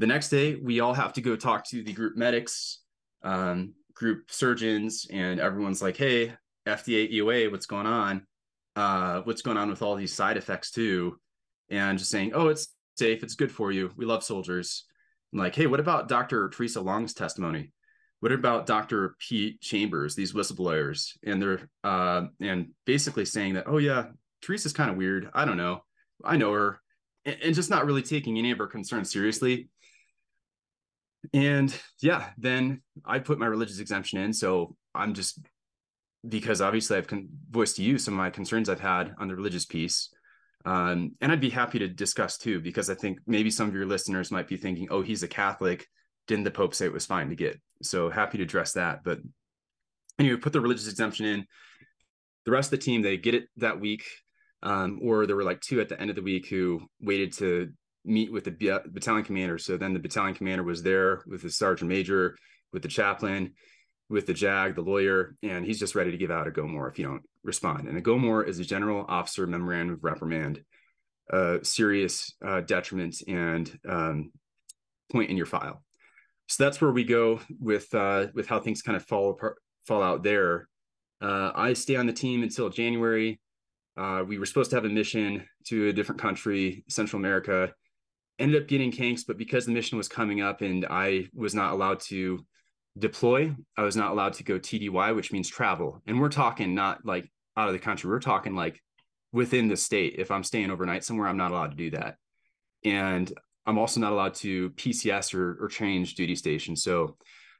The next day, we all have to go talk to the group medics, um, group surgeons, and everyone's like, "Hey, FDA EUA, what's going on? Uh, what's going on with all these side effects too?" And just saying, "Oh, it's safe. It's good for you. We love soldiers." I'm like, "Hey, what about Dr. Theresa Long's testimony? What about Dr. Pete Chambers? These whistleblowers, and they're uh, and basically saying that, oh yeah, Theresa's kind of weird. I don't know. I know her, and, and just not really taking any of her concerns seriously." And yeah, then I put my religious exemption in. So I'm just because obviously I've con- voiced to you some of my concerns I've had on the religious piece. Um, and I'd be happy to discuss too, because I think maybe some of your listeners might be thinking, oh, he's a Catholic. Didn't the Pope say it was fine to get? So happy to address that. But anyway, put the religious exemption in. The rest of the team, they get it that week. Um, or there were like two at the end of the week who waited to meet with the battalion commander. So then the battalion commander was there with the sergeant major, with the chaplain, with the JAG, the lawyer, and he's just ready to give out a GOMOR if you don't respond. And a GOMOR is a general officer memorandum of reprimand, uh, serious uh, detriment and um, point in your file. So that's where we go with uh, with how things kind of fall apart, fall out there. Uh, I stay on the team until January. Uh, we were supposed to have a mission to a different country, Central America. Ended up getting kinks, but because the mission was coming up and I was not allowed to deploy, I was not allowed to go TDY, which means travel. And we're talking not like out of the country, we're talking like within the state. If I'm staying overnight somewhere, I'm not allowed to do that. And I'm also not allowed to PCS or, or change duty station. So,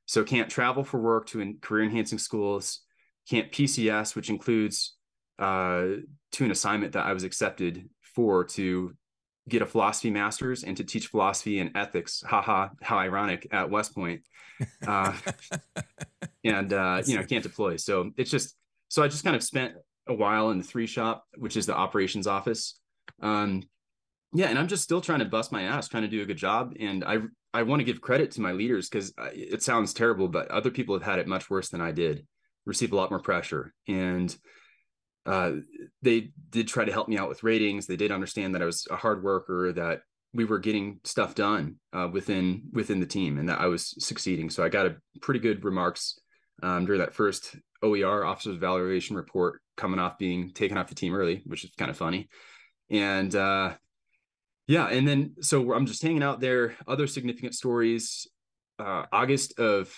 so can't travel for work to career enhancing schools, can't PCS, which includes uh, to an assignment that I was accepted for to get a philosophy master's and to teach philosophy and ethics. Haha, how ironic at West Point. Uh, and uh, you know, can't deploy. So it's just so I just kind of spent a while in the three shop, which is the operations office. Um, yeah, and I'm just still trying to bust my ass, trying to do a good job. And I I want to give credit to my leaders because it sounds terrible, but other people have had it much worse than I did. Receive a lot more pressure, and uh, they did try to help me out with ratings. They did understand that I was a hard worker, that we were getting stuff done uh, within within the team, and that I was succeeding. So I got a pretty good remarks um, during that first OER Officers Evaluation Report coming off being taken off the team early, which is kind of funny. And uh, yeah, and then so I'm just hanging out there. Other significant stories. Uh, August of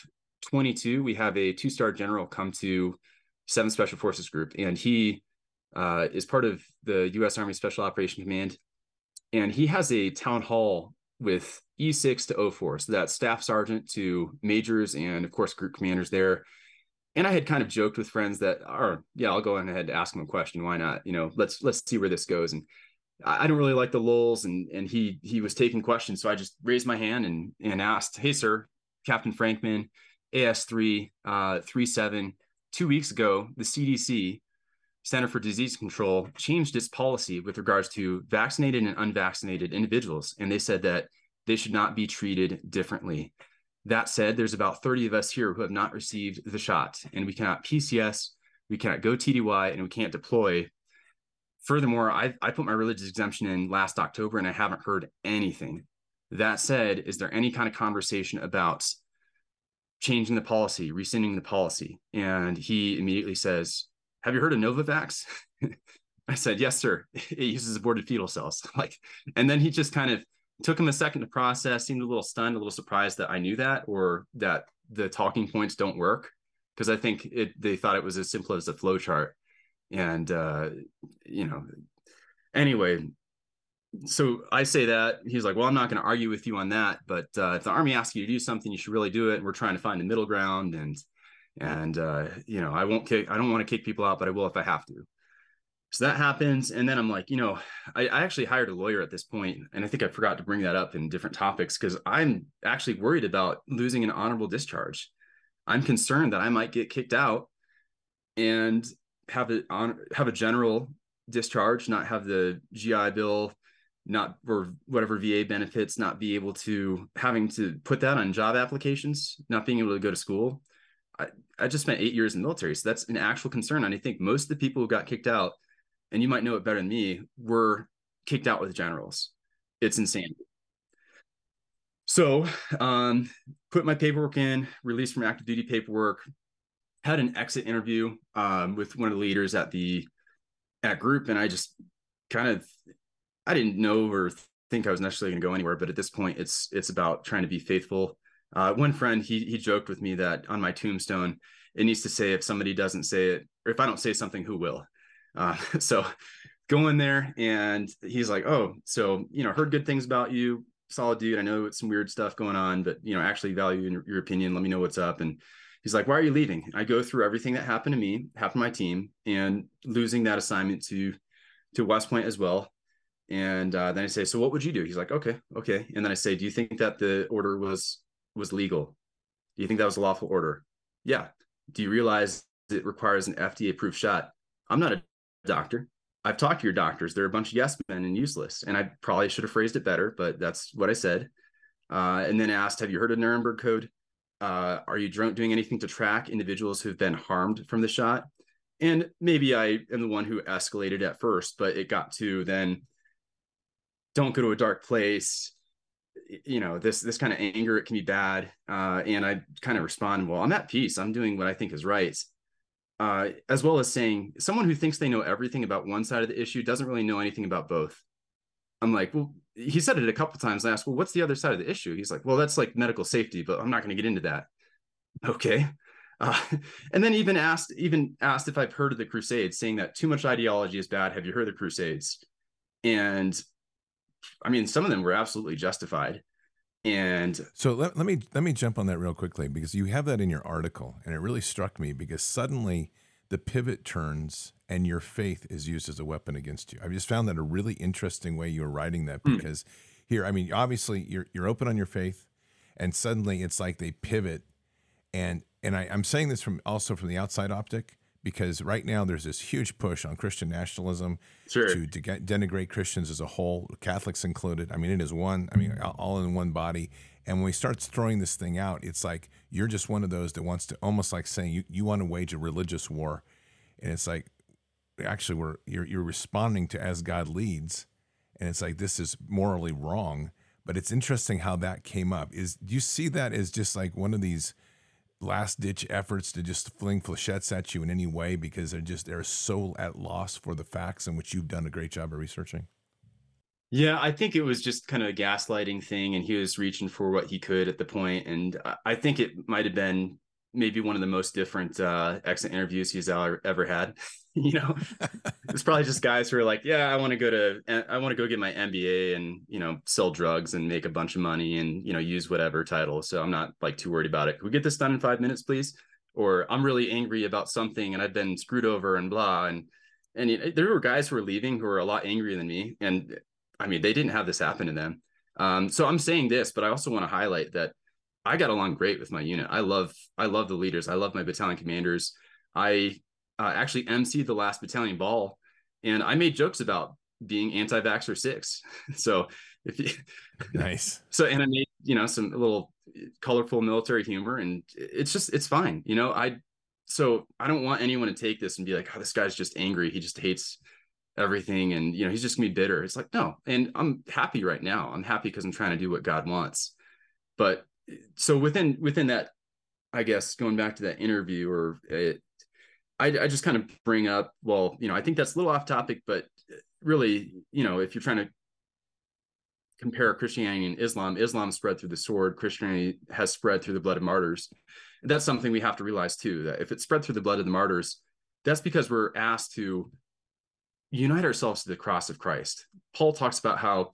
22, we have a two star general come to Seven Special Forces Group, and he uh, is part of the U.S. Army Special Operation Command, and he has a town hall with E6 to O4, so that's staff sergeant to majors and of course group commanders there. And I had kind of joked with friends that, are yeah, I'll go ahead and ask him a question. Why not? You know, let's let's see where this goes. And I, I don't really like the lulls, and and he he was taking questions, so I just raised my hand and and asked, "Hey, sir, Captain Frankman, AS three uh, three seven two weeks ago, the CDC, Center for Disease Control, changed its policy with regards to vaccinated and unvaccinated individuals. And they said that they should not be treated differently. That said, there's about 30 of us here who have not received the shot, and we cannot PCS, we cannot go TDY, and we can't deploy. Furthermore, I, I put my religious exemption in last October and I haven't heard anything. That said, is there any kind of conversation about changing the policy, rescinding the policy. And he immediately says, Have you heard of Novavax? I said, Yes, sir. It uses aborted fetal cells. Like, and then he just kind of took him a second to process, seemed a little stunned, a little surprised that I knew that or that the talking points don't work. Because I think it they thought it was as simple as a flow chart. And uh, you know, anyway, so I say that he's like, well, I'm not going to argue with you on that, but uh, if the army asks you to do something, you should really do it. And we're trying to find a middle ground, and and uh, you know, I won't kick, I don't want to kick people out, but I will if I have to. So that happens, and then I'm like, you know, I, I actually hired a lawyer at this point, and I think I forgot to bring that up in different topics because I'm actually worried about losing an honorable discharge. I'm concerned that I might get kicked out and have a have a general discharge, not have the GI Bill, not or whatever VA benefits, not be able to having to put that on job applications, not being able to go to school. I, I just spent eight years in the military. So that's an actual concern. And I think most of the people who got kicked out, and you might know it better than me, were kicked out with generals. It's insane. So um, put my paperwork in, released from active duty paperwork, had an exit interview um, with one of the leaders at the at group, and I just kind of I didn't know or think I was necessarily going to go anywhere, but at this point, it's it's about trying to be faithful. Uh, one friend he he joked with me that on my tombstone it needs to say if somebody doesn't say it or if I don't say something, who will? Uh, so go in there and he's like, oh, so you know, heard good things about you, solid dude. I know it's some weird stuff going on, but you know, actually value your, your opinion. Let me know what's up. And he's like, why are you leaving? I go through everything that happened to me, happened to my team, and losing that assignment to to West Point as well. And uh, then I say, so what would you do? He's like, okay, okay. And then I say, do you think that the order was was legal? Do you think that was a lawful order? Yeah. Do you realize it requires an FDA approved shot? I'm not a doctor. I've talked to your doctors. They're a bunch of yes men and useless. And I probably should have phrased it better, but that's what I said. Uh, and then asked, have you heard of Nuremberg Code? Uh, are you doing anything to track individuals who've been harmed from the shot? And maybe I am the one who escalated at first, but it got to then don't go to a dark place. You know, this this kind of anger, it can be bad. Uh, and I kind of respond, well, I'm at peace. I'm doing what I think is right. Uh, as well as saying someone who thinks they know everything about one side of the issue doesn't really know anything about both. I'm like, well, he said it a couple times. I asked, well, what's the other side of the issue? He's like, well, that's like medical safety, but I'm not going to get into that. Okay. Uh, and then even asked, even asked if I've heard of the Crusades, saying that too much ideology is bad. Have you heard of the Crusades? And I mean, some of them were absolutely justified. And so let, let me let me jump on that real quickly because you have that in your article, and it really struck me because suddenly the pivot turns and your faith is used as a weapon against you. I just found that a really interesting way you were writing that hmm. because mm. here, I mean, obviously you're you're open on your faith, and suddenly it's like they pivot, and and I, I'm saying this from also from the outside optic because right now there's this huge push on Christian nationalism sure. to, to denigrate Christians as a whole, Catholics included. I mean, it is one, I mean, mm-hmm. all in one body. And when we start throwing this thing out, it's like you're just one of those that wants to almost like saying you, you want to wage a religious war. And it's like, actually, we're, you're, you're responding to as God leads. And it's like, this is morally wrong. But it's interesting how that came up. Is do you see that as just like one of these last ditch efforts to just fling flechettes at you in any way because they're just they're so at loss for the facts in which you've done a great job of researching? Yeah, I think it was just kind of a gaslighting thing, and he was reaching for what he could at the point, and I think it might have been maybe one of the most different uh, exit interviews he's ever, ever had. you know, it's probably just guys who are like, yeah, I want to go to, I want to go get my MBA and, you know, sell drugs and make a bunch of money and, you know, use whatever title. So I'm not like too worried about it. Can we get this done in five minutes, please? Or I'm really angry about something and I've been screwed over and blah. And, and you know, there were guys who were leaving who were a lot angrier than me. And I mean, they didn't have this happen to them. Um, so I'm saying this, but I also want to highlight that I got along great with my unit. I love I love the leaders. I love my battalion commanders. I uh, actually emceed the last battalion ball, and I made jokes about being anti-vaxxer six. so if you nice, so and I made you know some little colorful military humor, and it's just it's fine. You know, I so I don't want anyone to take this and be like, oh, this guy's just angry. He just hates everything, and you know, he's just gonna be bitter. It's like no, and I'm happy right now. I'm happy because I'm trying to do what God wants. But so within within that i guess going back to that interview or it, I, I just kind of bring up well you know i think that's a little off topic but uh, really you know if you're trying to compare christianity and islam islam spread through the sword christianity has spread through the blood of martyrs that's something we have to realize too that if it spread through the blood of the martyrs that's because we're asked to unite ourselves to the cross of christ paul talks about how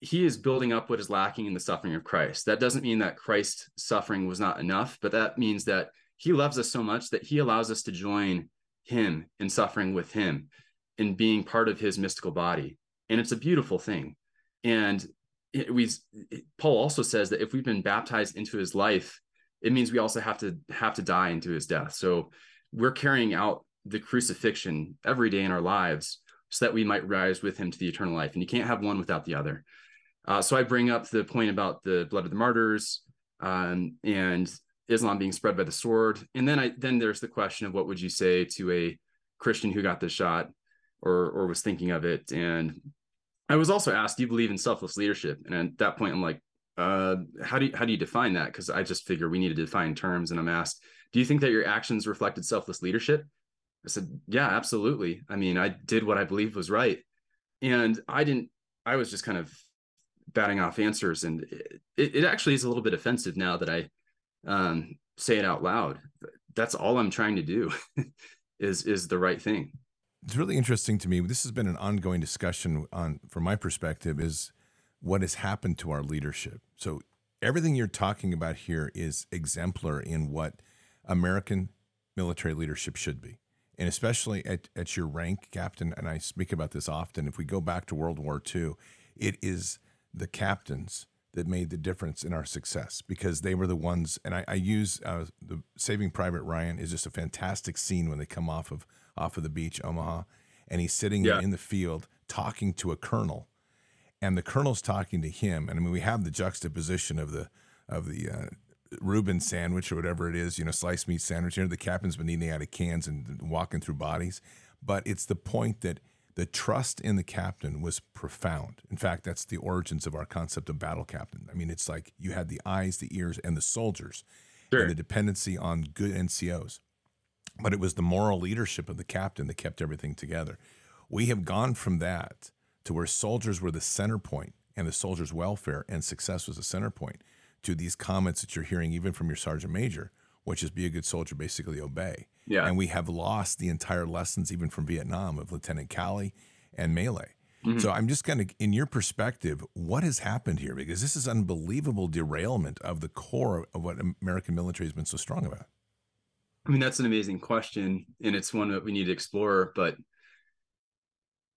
he is building up what is lacking in the suffering of Christ. That doesn't mean that Christ's suffering was not enough, but that means that he loves us so much that he allows us to join him in suffering with him in being part of his mystical body. And it's a beautiful thing. And it, we Paul also says that if we've been baptized into his life, it means we also have to have to die into his death. So we're carrying out the crucifixion every day in our lives so that we might rise with him to the eternal life. And you can't have one without the other. Uh, so I bring up the point about the blood of the martyrs um, and Islam being spread by the sword. And then I then there's the question of what would you say to a Christian who got the shot or or was thinking of it. And I was also asked, do you believe in selfless leadership? And at that point, I'm like, uh, how do you, how do you define that? Because I just figure we need to define terms. And I'm asked, do you think that your actions reflected selfless leadership? I said, yeah, absolutely. I mean, I did what I believed was right. And I didn't, I was just kind of batting off answers. And it, it actually is a little bit offensive now that I um, say it out loud. That's all I'm trying to do is, is the right thing. It's really interesting to me. This has been an ongoing discussion on, from my perspective, is what has happened to our leadership. So everything you're talking about here is exemplar in what American military leadership should be and especially at, at your rank, Captain, and I speak about this often, if we go back to World War II, it is the captains that made the difference in our success because they were the ones. And I, I use uh, the Saving Private Ryan is just a fantastic scene when they come off of off of the beach, Omaha, and he's sitting yeah. in the field talking to a colonel, and the colonel's talking to him. And I mean, we have the juxtaposition of the of the uh, Reuben sandwich or whatever it is, you know, sliced meat sandwich. You know, the captain's been eating out of cans and walking through bodies. But it's the point that the trust in the captain was profound. In fact, that's the origins of our concept of battle captain. I mean, it's like you had the eyes, the ears, and the soldiers, sure. and the dependency on good NCOs. But it was the moral leadership of the captain that kept everything together. We have gone from that to where soldiers were the center point and the soldiers' welfare and success was the center point to these comments that you're hearing even from your sergeant major, which is be a good soldier, basically obey. Yeah. And we have lost the entire lessons even from Vietnam of Lieutenant Calley and My Lai. Mm-hmm. So I'm just kind of, in your perspective, what has happened here? Because this is unbelievable derailment of the core of what American military has been so strong about. I mean, that's an amazing question, and it's one that we need to explore. But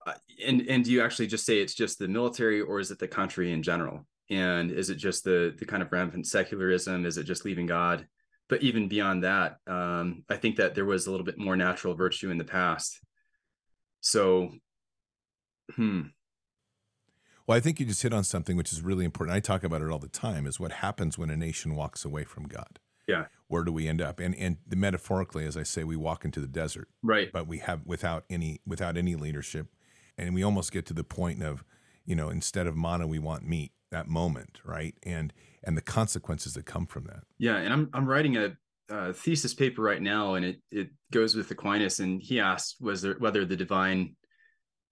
uh, and and do you actually just say it's just the military, or is it the country in general? and is it just the the kind of rampant secularism is it just leaving god but even beyond that um, i think that there was a little bit more natural virtue in the past. So hmm. Well i think you just hit on something which is really important. I talk about it all the time is what happens when a nation walks away from god. Yeah. Where do we end up? And and the metaphorically as i say we walk into the desert right. but we have without any without any leadership. And we almost get to the point of you know instead of manna, we want meat that moment, right? And and the consequences that come from that. Yeah, and I'm I'm writing a, a thesis paper right now, and it it goes with Aquinas, and he asked was there whether the divine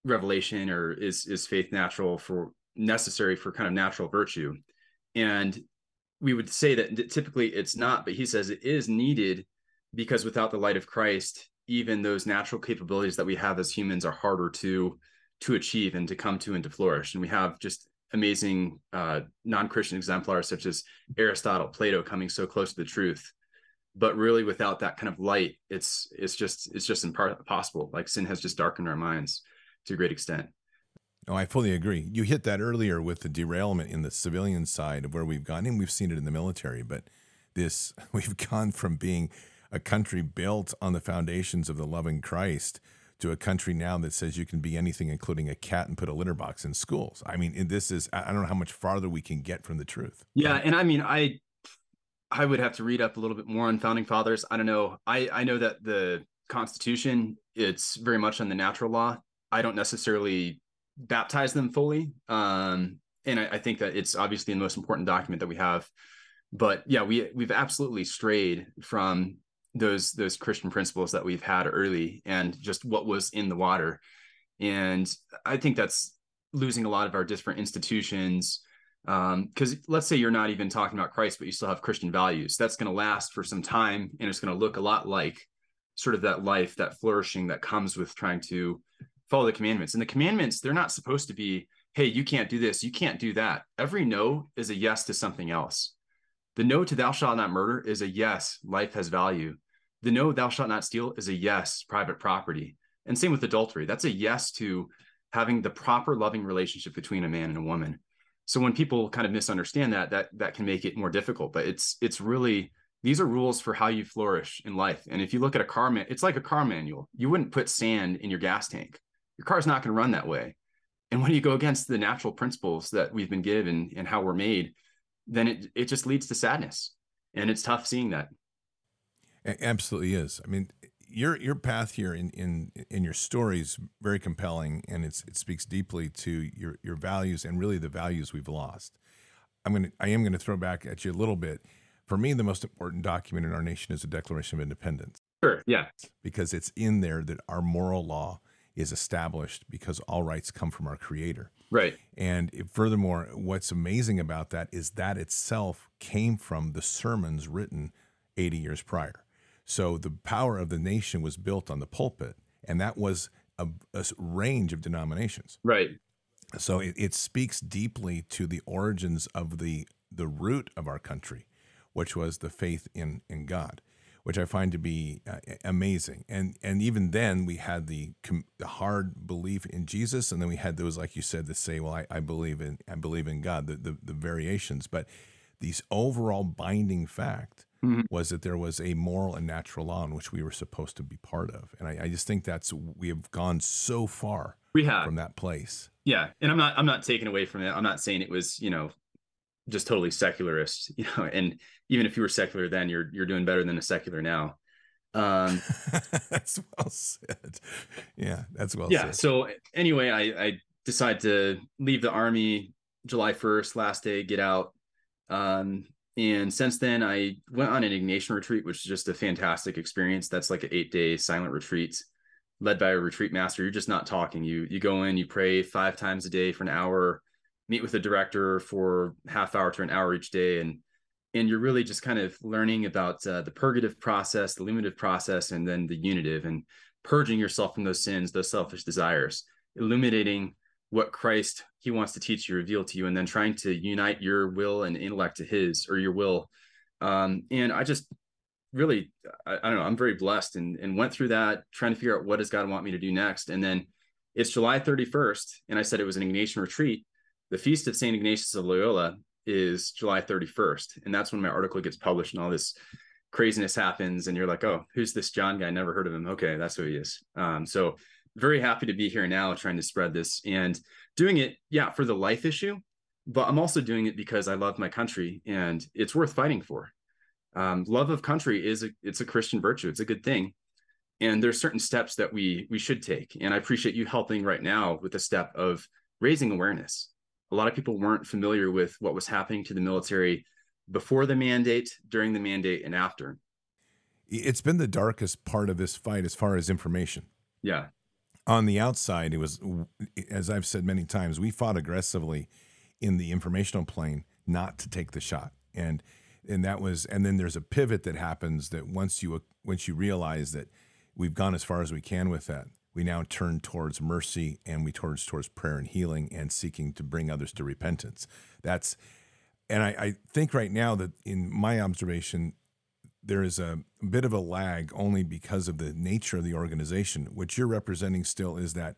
revelation or is is faith natural for necessary for kind of natural virtue, and we would say that typically it's not, but he says it is needed because without the light of Christ, even those natural capabilities that we have as humans are harder to to achieve and to come to and to flourish. And we have just amazing uh, non-Christian exemplars such as Aristotle, Plato coming so close to the truth. But really, without that kind of light, it's it's just it's just impossible. Like sin has just darkened our minds to a great extent. No, I fully agree. You hit that earlier with the derailment in the civilian side of where we've gone, and we've seen it in the military. But this, we've gone from being a country built on the foundations of the loving Christ to a country now that says you can be anything, including a cat, and put a litter box in schools. I mean, this is I don't know how much farther we can get from the truth. Yeah, and I mean, I I would have to read up a little bit more on founding fathers. I don't know. I I know that the Constitution it's very much on the natural law. I don't necessarily baptize them fully, um, and I, I think that it's obviously the most important document that we have. But yeah, we we've absolutely strayed from those those Christian principles that we've had early and just what was in the water. And I think that's losing a lot of our different institutions. Because um, let's say you're not even talking about Christ, but you still have Christian values. That's going to last for some time, and it's going to look a lot like sort of that life, that flourishing that comes with trying to follow the commandments. And the commandments, they're not supposed to be, hey, you can't do this, you can't do that. Every no is a yes to something else. The no to thou shalt not murder is a yes, life has value. The no, thou shalt not steal is a yes, private property. And same with adultery. That's a yes to having the proper loving relationship between a man and a woman. So when people kind of misunderstand that, that that can make it more difficult. But it's it's really these are rules for how you flourish in life. And if you look at a car man, it's like a car manual. You wouldn't put sand in your gas tank. Your car's not going to run that way. And when you go against the natural principles that we've been given and how we're made, then it it just leads to sadness. And it's tough seeing that. It absolutely is. I mean, your your path here in in in your story is very compelling and it's it speaks deeply to your your values and really the values we've lost. I'm to I am going to throw back at you a little bit for me, the most important document in our nation is the Declaration of Independence. Sure. Yeah. Because it's in there that our moral law is established because all rights come from our Creator. Right. And furthermore, what's amazing about that is that itself came from the sermons written 80 years prior. So the power of the nation was built on the pulpit, and that was a, a range of denominations. Right. So it, it speaks deeply to the origins of the the root of our country which was the faith in in God, which I find to be uh, amazing. And and even then, we had the, com- the hard belief in Jesus, and then we had those, like you said, that say, "Well, I, I believe in I believe in God." The, the, the variations, but these overall binding fact mm-hmm. was that there was a moral and natural law in which we were supposed to be part of, and I, I just think that's we have gone so far. We have from that place. Yeah, and I'm not I'm not taking away from it. I'm not saying it was you know just totally secularist, you know, and even if you were secular then, you're you're doing better than a secular now. Um, that's well said. Yeah, that's well yeah, said. So anyway, I I decided to leave the army July 1st, last day, get out. Um, and since then, I went on an Ignatian retreat, which is just a fantastic experience. That's like an eight day silent retreat led by a retreat master. You're just not talking. You you go in, you pray five times a day for an hour meet with a director for half hour to an hour each day and and you're really just kind of learning about uh, the purgative process the luminative process and then the unitive and purging yourself from those sins those selfish desires illuminating what christ he wants to teach you reveal to you and then trying to unite your will and intellect to his or your will um, and i just really I, I, don't know i'm very blessed and, and went through that trying to figure out what does god want me to do next and then it's july 31st and i said it was an ignatian retreat the feast of St. Ignatius of Loyola is July 31st. And that's when my article gets published and all this craziness happens. And you're like, oh, who's this John guy? Never heard of him. Okay, that's who he is. Um, so very happy to be here now trying to spread this and doing it, yeah, for the life issue. But I'm also doing it because I love my country and it's worth fighting for. Um, love of country is a it's a Christian virtue. It's a good thing. And there's certain steps that we we should take. And I appreciate you helping right now with the step of raising awareness a lot of people weren't familiar with what was happening to the military before the mandate, during the mandate, and after. It's been the darkest part of this fight as far as information. Yeah. On the outside, it was, as I've said many times, we fought aggressively in the informational plane not to take the shot. And and that was and then there's a pivot that happens that once you once you realize that we've gone as far as we can with that we now turn towards mercy and we turn towards prayer and healing and seeking to bring others to repentance. That's, and I, I think right now that in my observation, there is a bit of a lag only because of the nature of the organization. What you're representing still is that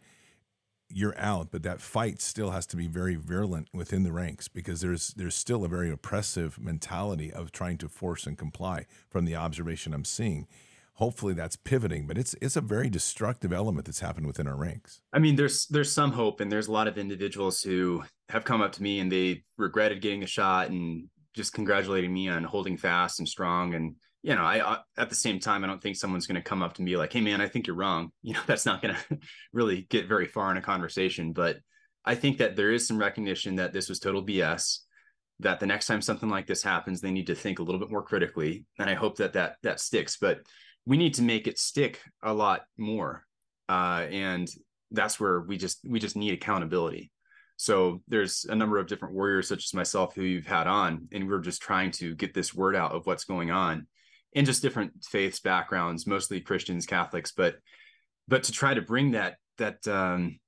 you're out, but that fight still has to be very virulent within the ranks because there's there's still a very oppressive mentality of trying to force and comply from the observation I'm seeing hopefully that's pivoting but it's it's a very destructive element that's happened within our ranks i mean there's there's some hope and there's a lot of individuals who have come up to me and they regretted getting a shot and just congratulating me on holding fast and strong and you know i, I at the same time i don't think someone's going to come up to me like hey man i think you're wrong. You know that's not going to really get very far in a conversation but i think that there is some recognition that this was total bs that the next time something like this happens they need to think a little bit more critically and i hope that that that sticks but we need to make it stick a lot more uh, and that's where we just we just need accountability. So there's a number of different warriors such as myself who you've had on and we're just trying to get this word out of what's going on in just different faiths backgrounds mostly christians catholics but but to try to bring that that um,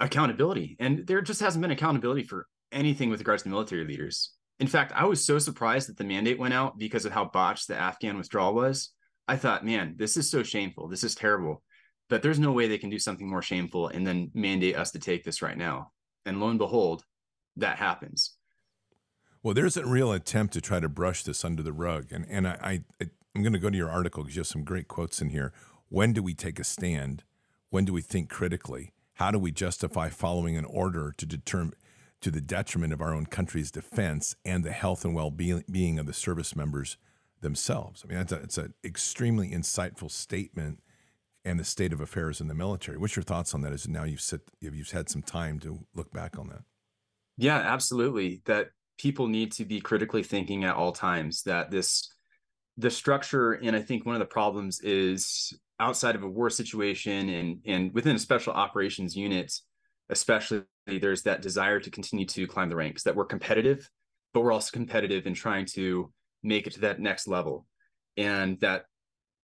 accountability and there just hasn't been accountability for anything with regards to military leaders in fact i was so surprised that the mandate went out because of how botched the afghan withdrawal was I thought, man, this is so shameful. This is terrible. But there's no way they can do something more shameful and then mandate us to take this right now. And lo and behold, that happens. Well, there's a real attempt to try to brush this under the rug, and and I, I I'm going to go to your article because you have some great quotes in here. When do we take a stand? When do we think critically? How do we justify following an order to determine to the detriment of our own country's defense and the health and well-being of the service members themselves? I mean, that's a, it's an extremely insightful statement and the state of affairs in the military. What's your thoughts on that? As now you've sit, you've had some time to look back on that. Yeah, absolutely. That people need to be critically thinking at all times. That this, the structure, and I think one of the problems is outside of a war situation and and within a special operations unit, especially, there's that desire to continue to climb the ranks. That we're competitive, but we're also competitive in trying to make it to that next level, and that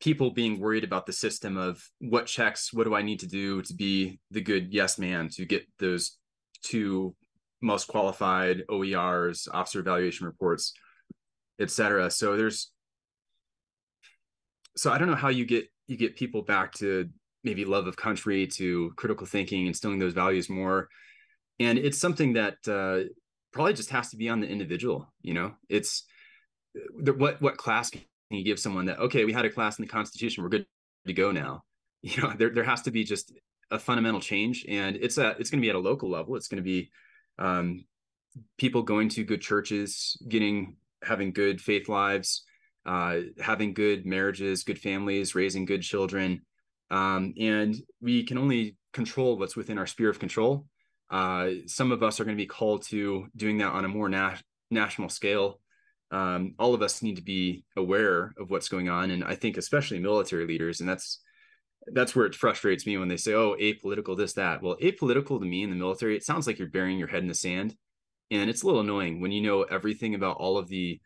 people being worried about the system of what checks, what do I need to do to be the good yes man to get those two most qualified OERs, officer evaluation reports, etc. So there's so I don't know how you get you get people back to maybe love of country to critical thinking, instilling those values more. And it's something that uh, probably just has to be on the individual. You know, it's what what class can you give someone that okay we had a class in the constitution we're good to go now you know there, there has to be just a fundamental change and it's a it's going to be at a local level it's going to be um, people going to good churches getting having good faith lives uh, having good marriages good families raising good children. Um, and we can only control what's within our sphere of control. Uh, some of us are going to be called to doing that on a more na- national scale. Um, all of us need to be aware of what's going on. And i think especially military leaders and that's that's where it frustrates me when they say oh apolitical this that well apolitical to me in the military it sounds like you're burying your head in the sand and it's a little annoying when you know everything about all of the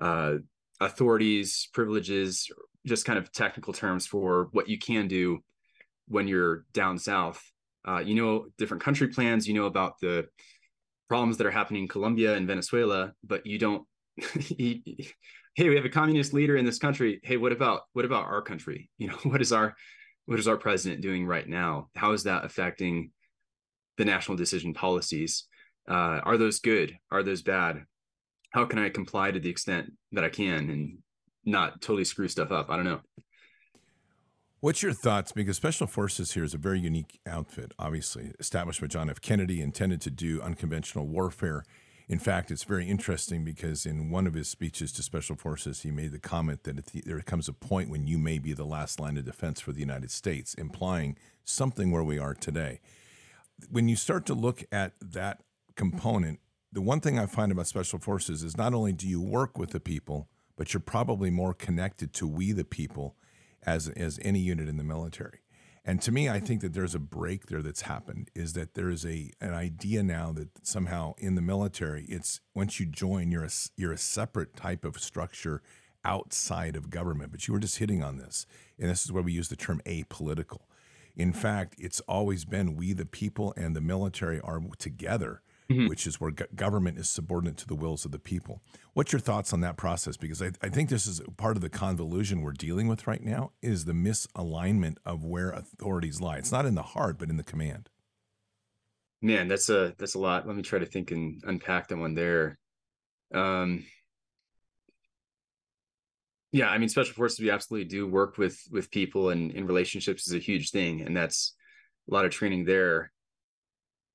uh, authorities privileges just kind of technical terms for what you can do when you're down south uh, you know different country plans you know about the problems that are happening in colombia and venezuela but you don't hey, we have a communist leader in this country. Hey, what about what about our country? You know, what is our what is our president doing right now? How is that affecting the national decision policies? Uh, are those good? Are those bad? How can I comply to the extent that I can and not totally screw stuff up? I don't know. What's your thoughts? Because Special Forces here is a very unique outfit, obviously, established by John F. Kennedy, intended to do unconventional warfare in fact, it's very interesting because in one of his speeches to Special Forces, he made the comment that there comes a point when you may be the last line of defense for the United States, implying something where we are today. When you start to look at that component, the one thing I find about Special Forces is not only do you work with the people, but you're probably more connected to we the people as, as any unit in the military. And to me, I think that there's a break there that's happened. Is that there is a an idea now that somehow in the military, it's once you join, you're a you're a separate type of structure outside of government. But you were just hitting on this, and this is where we use the term apolitical. In fact, it's always been we the people and the military are together mm-hmm. which is where go- government is subordinate to the wills of the people. What's your thoughts on that process? Because I, I think this is part of the convolution we're dealing with right now is the misalignment of where authorities lie. It's not in the heart, but in the command. Man, that's a that's a lot. Let me try to think and unpack that one there. Um, yeah, I mean, special forces we absolutely do work with with people and in relationships is a huge thing, and that's a lot of training there.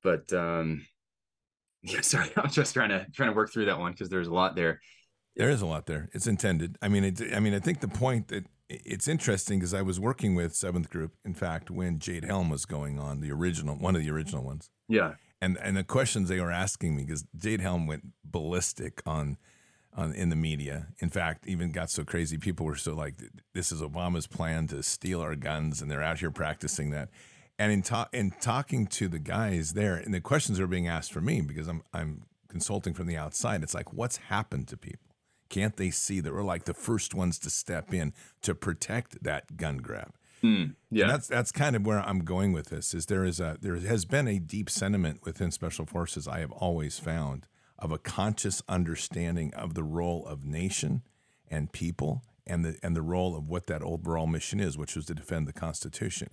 But um, yeah, sorry, I'm just trying to trying to work through that one because there's a lot there. There is a lot there. It's intended. I mean, it, I mean, I think the point that it's interesting because I was working with Seventh Group, in fact, when Jade Helm was going on, the original, one of the original ones. Yeah. And and the questions they were asking me because Jade Helm went ballistic on on in the media. In fact, even got so crazy, people were so like, "This is Obama's plan to steal our guns," and they're out here practicing that. And in, ta- in talking to the guys there, and the questions are being asked for me because I'm I'm consulting from the outside. It's like, what's happened to people? Can't they see that we're like the first ones to step in to protect that gun grab? Mm, yeah, and that's that's kind of where I'm going with this. Is there is a there has been a deep sentiment within special forces I have always found of a conscious understanding of the role of nation and people and the and the role of what that overall mission is, which was to defend the Constitution.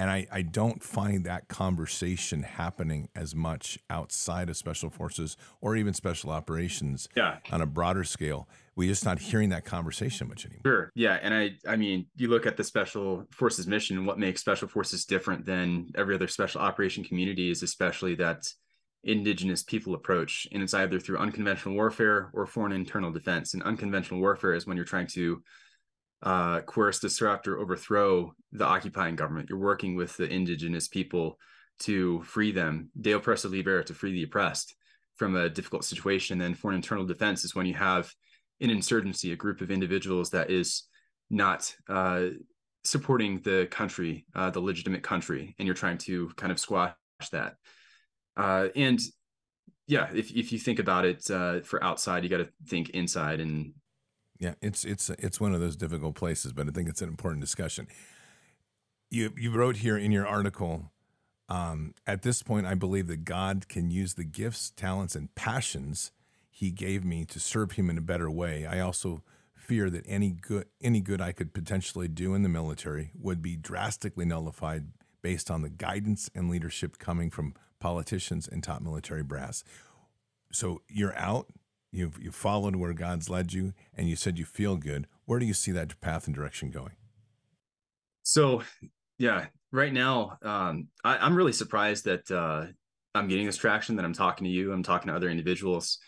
And I, I don't find that conversation happening as much outside of special forces or even special operations yeah. on a broader scale. We're just not hearing that conversation much anymore. Sure. Yeah. And I I mean, you look at the special forces mission, what makes special forces different than every other special operation community is especially that indigenous people approach. And it's either through unconventional warfare or foreign internal defense. And unconventional warfare is when you're trying to uh, coerce, disrupt, or overthrow the occupying government. You're working with the indigenous people to free them, de oppresso libera, to free the oppressed from a difficult situation. And then foreign internal defense is when you have an insurgency, a group of individuals that is not uh, supporting the country, uh, the legitimate country, and you're trying to kind of squash that. Uh, and yeah, if if you think about it uh, for outside, you got to think inside, and yeah, it's it's it's one of those difficult places, but I think it's an important discussion. You you wrote here in your article. Um, at this point, I believe that God can use the gifts, talents, and passions He gave me to serve Him in a better way. I also fear that any good any good I could potentially do in the military would be drastically nullified based on the guidance and leadership coming from politicians and top military brass. So you're out You've you followed where God's led you, and you said you feel good. Where do you see that path and direction going? So, yeah, right now, um, I, am really surprised that uh, I'm getting this traction. That I'm talking to you, I'm talking to other individuals,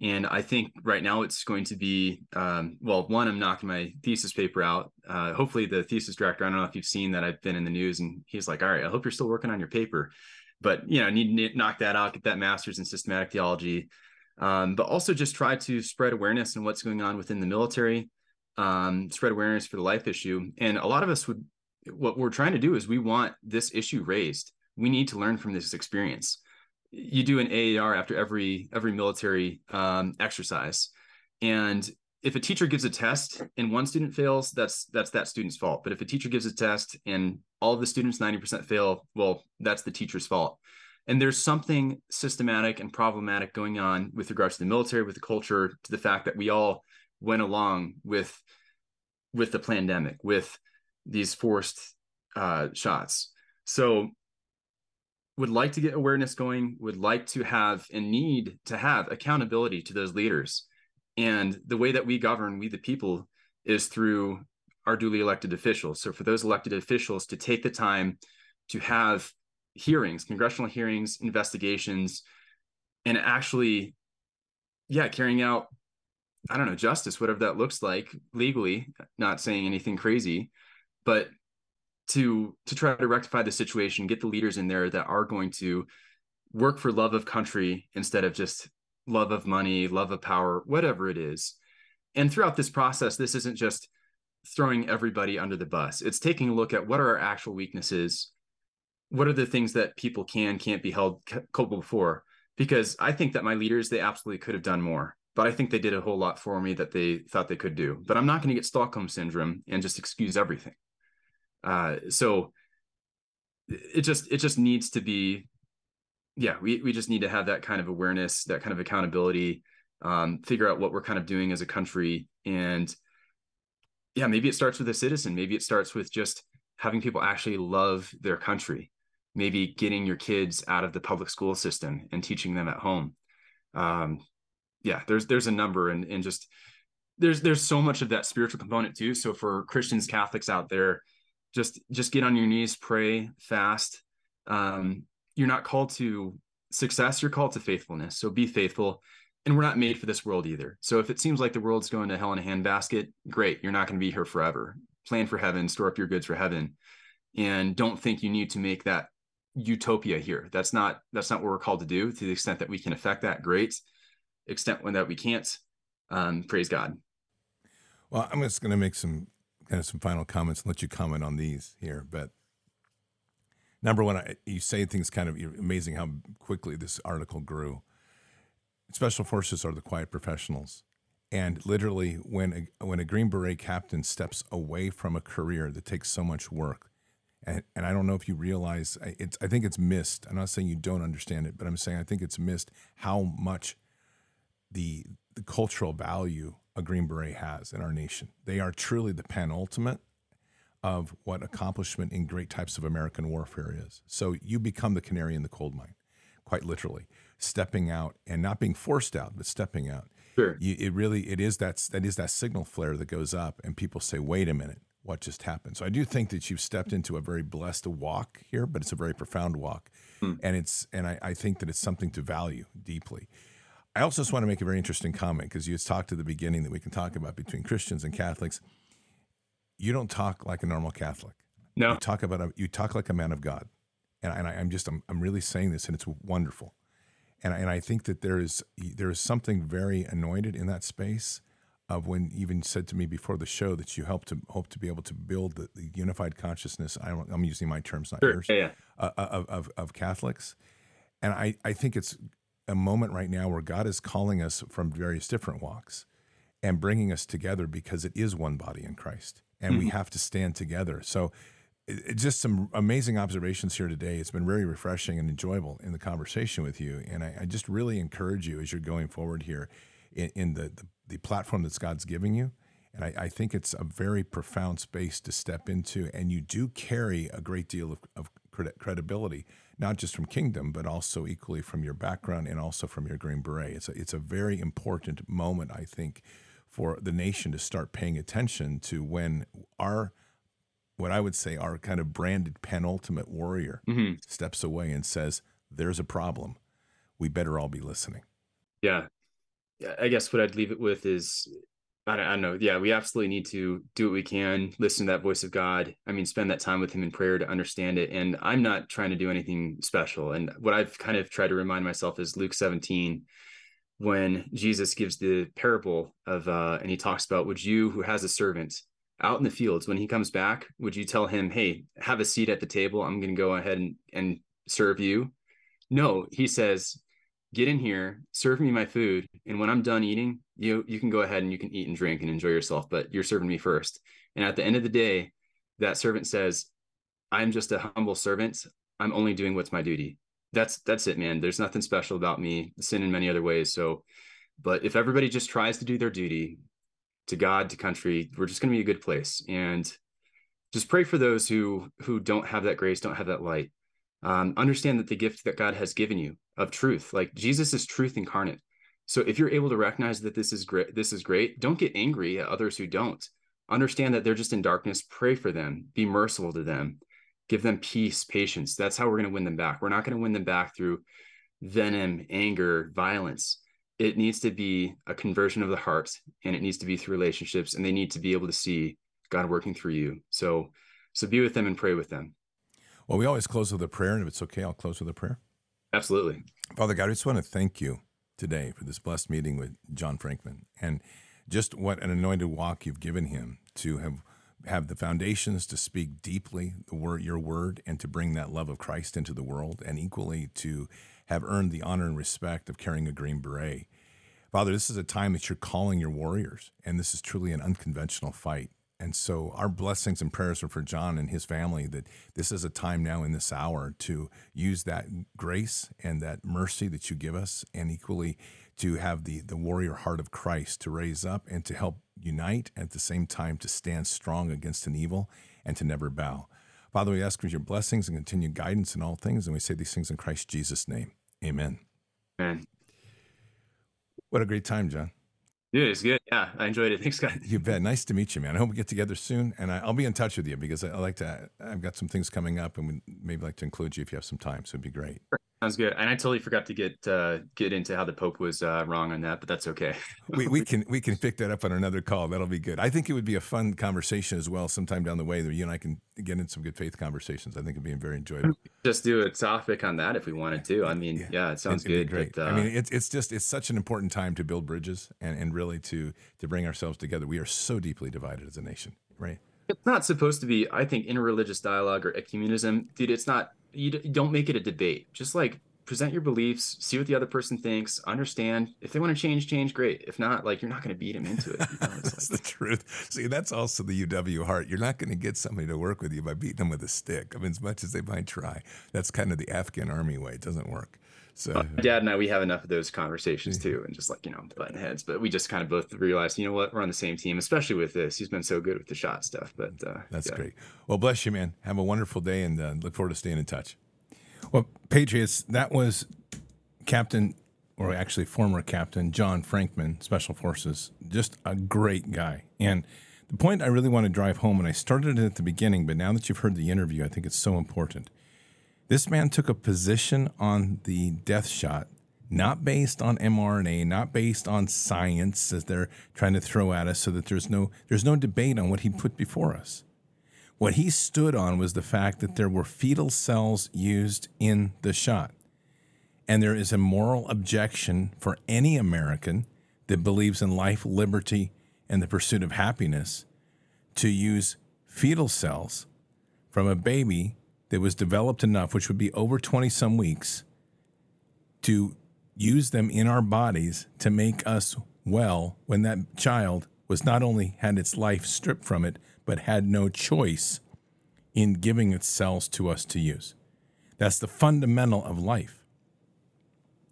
and I think right now it's going to be um, well. One, I'm knocking my thesis paper out. Uh, hopefully, the thesis director. I don't know if you've seen that I've been in the news, and he's like, "All right, I hope you're still working on your paper." But you know, need to knock that out, get that master's in systematic theology um, but also just try to spread awareness on what's going on within the military, um, spread awareness for the life issue. And a lot of us would, what we're trying to do is we want this issue raised. We need to learn from this experience. You do an AAR after every every military um, exercise, and if a teacher gives a test and one student fails, that's that's that student's fault. But if a teacher gives a test and all of the students 90% fail, well, that's the teacher's fault. And there's something systematic and problematic going on with regards to the military, with the culture, to the fact that we all went along with with the pandemic, with these forced uh, shots. So would like to get awareness going, would like to have and need to have accountability to those leaders. And the way that we govern, we the people, is through our duly elected officials. So for those elected officials to take the time to have hearings, congressional hearings, investigations, and actually, yeah, carrying out, I don't know, justice, whatever that looks like legally, not saying anything crazy, but to to try to rectify the situation, get the leaders in there that are going to work for love of country instead of just love of money, love of power, whatever it is. And throughout this process, this isn't just throwing everybody under the bus. It's taking a look at what are our actual weaknesses, what are the things that people can can't be held culpable for? Because i think that my leaders they absolutely could have done more but i think they did a whole lot for me that they thought they could do. But i'm not going to get stockholm syndrome and just excuse everything. Uh, so it just it just needs to be yeah we, we just need to have that kind of awareness that kind of accountability um, figure out what we're kind of doing as a country. And yeah maybe it starts with a citizen. Maybe it starts with just having people actually love their country maybe getting your kids out of the public school system and teaching them at home. Um, yeah there's there's a number and and just there's there's so much of that spiritual component too. So for christians catholics out there just just get on your knees pray fast. Um, you're not called to success you're called to faithfulness. So be faithful. And we're not made for this world either. So if it seems like the world's going to hell in a handbasket great you're not going to be here forever. Plan for heaven store up your goods for heaven. And don't think you need to make that utopia here. That's not that's not what we're called to do. To the extent that we can affect that, great. Extent when that we can't, um, praise God. Well, I'm just going to make some kind of some final comments and let you comment on these here. But number one, I, you say things kind of amazing how quickly this article grew. Special forces are the quiet professionals. And literally, when a, when a Green Beret captain steps away from a career that takes so much work, and, and I don't know if you realize it's I think it's missed. I'm not saying you don't understand it, but I'm saying I think it's missed how much the the cultural value a Green Beret has in our nation. They are truly the penultimate of what accomplishment in great types of American warfare is. So you become the canary in the coal mine, quite literally, stepping out and not being forced out, but stepping out. Sure. You, it really it is that that is that signal flare that goes up, and people say, "Wait a minute, what just happened?" So I do think that you've stepped into a very blessed walk here, but it's a very profound walk, Hmm. and it's and I, I think that it's something to value deeply. I also just want to make a very interesting comment because you talked at the beginning that we can talk about between Christians and Catholics. You don't talk like a normal Catholic. No. You talk about a, you talk like a man of God, and, and I, I'm just I'm, I'm really saying this, and it's wonderful, and I, and I think that there is there is something very anointed in that space of when you even said to me before the show that you help to hope to be able to build the, the unified consciousness. I, am using my terms, not Sure. yours, Yeah, yeah. uh, of, of of Catholics, and I I think it's a moment right now where God is calling us from various different walks and bringing us together because it is one body in Christ and we have to stand together. So it, just some amazing observations here today. It's been very refreshing and enjoyable in the conversation with you. And I, I just really encourage you as you're going forward here in, in the, the, the platform that God's giving you. And I, I think it's a very profound space to step into. And you do carry a great deal of, of credi- credibility, not just from Kingdom, but also equally from your background and also from your Green Beret. It's a, it's a very important moment, I think, for the nation to start paying attention to when our, what I would say, our kind of branded penultimate warrior Mhm. steps away and says, There's a problem. We better all be listening. Yeah. I guess what I'd leave it with is I don't, I don't know. Yeah, we absolutely need to do what we can, listen to that voice of God. I mean, spend that time with Him in prayer to understand it. And I'm not trying to do anything special. And what I've kind of tried to remind myself is Luke 17, when Jesus gives the parable of, uh, and he talks about, would you who has a servant out in the fields, when he comes back, would you tell him, hey, have a seat at the table? I'm going to go ahead and, and serve you? No, he says, get in here, serve me my food, and when I'm done eating, you you can go ahead and you can eat and drink and enjoy yourself, but you're serving me first. And at the end of the day, that servant says, I'm just a humble servant. I'm only doing what's my duty. That's that's it, man. There's nothing special about me. Sin in many other ways. So, but if everybody just tries to do their duty to God, to country, we're just going to be a good place. And just pray for those who who don't have that grace, don't have that light. Um, understand that the gift that God has given you of truth, like Jesus is truth incarnate. So if you're able to recognize that this is great, this is great. Don't get angry at others who don't. Understand that they're just in darkness. Pray for them. Be merciful to them. Give them peace, patience. That's how we're going to win them back. We're not going to win them back through venom, anger, violence. It needs to be a conversion of the heart, and it needs to be through relationships, and they need to be able to see God working through you. So, so be with them and pray with them. Well, we always close with a prayer, and if it's okay, I'll close with a prayer. Absolutely. Father God, I just want to thank you today for this blessed meeting with John Frankman and just what an anointed walk you've given him to have have the foundations to speak deeply the word your word and to bring that love of Christ into the world and equally to have earned the honor and respect of carrying a green beret. Father, this is a time that you're calling your warriors and this is truly an unconventional fight. And so our blessings and prayers are for John and his family that this is a time now in this hour to use that grace and that mercy that you give us and equally to have the the warrior heart of Christ to raise up and to help unite at the same time to stand strong against an evil and to never bow. Father, we ask for your blessings and continued guidance in all things and we say these things in Christ Jesus name. Amen. Amen. What a great time, John. Yeah, it's good. Yeah, I enjoyed it. Thanks, guys. You bet. Nice to meet you, man. I hope we get together soon, and I, I'll be in touch with you because I, I like to. I've got some things coming up, and we maybe like to include you if you have some time. So it'd be great. Sounds good. And I totally forgot to get uh, get into how the Pope was uh, wrong on that, but that's okay. We, we can we can pick that up on another call. That'll be good. I think it would be a fun conversation as well, sometime down the way that you and I can get in some good faith conversations. I think it'd be very enjoyable. Just do a topic on that if we wanted to. I mean, yeah, it sounds It'd good. Great. But, uh, I mean, it's it's just it's such an important time to build bridges and, and really to to bring ourselves together. We are so deeply divided as a nation, right? it's not supposed to be. I think interreligious dialogue or ecumenism, dude. It's not. You, don't make it a debate. Just like present your beliefs, see what the other person thinks, understand. If they want to change, change. Great. If not, like you're not going to beat them into it. You know, it's That's like, the truth. See, that's also the UW heart. You're not going to get somebody to work with you by beating them with a stick. I mean, as much as they might try, that's kind of the Afghan army way. It doesn't work. So uh, dad and I, we have enough of those conversations too, and just like you know, button heads. But we just kind of both realized, you know what, we're on the same team, especially with this. He's been so good with the shot stuff. But uh, that's yeah. great. Well, bless you, man. Have a wonderful day, and uh, look forward to staying in touch. Well, Patriots, that was Captain, or actually former Captain John Frankman, Special Forces. Just a great guy, and. The point I really want to drive home, and I started it at the beginning, but now that you've heard the interview, I think it's so important this man took a position on the death shot, not based on mRNA, not based on science as they're trying to throw at us so that there's no there's no debate on what he put before us. What he stood on was the fact that there were fetal cells used in the shot. And there is a moral objection for any American that believes in life, liberty, and the pursuit of happiness to use fetal cells from a baby that was developed enough, which would be over 20 some weeks, to use them in our bodies to make us well when that child was not only had its life stripped from it, but had no choice in giving its cells to us to use. That's the fundamental of life.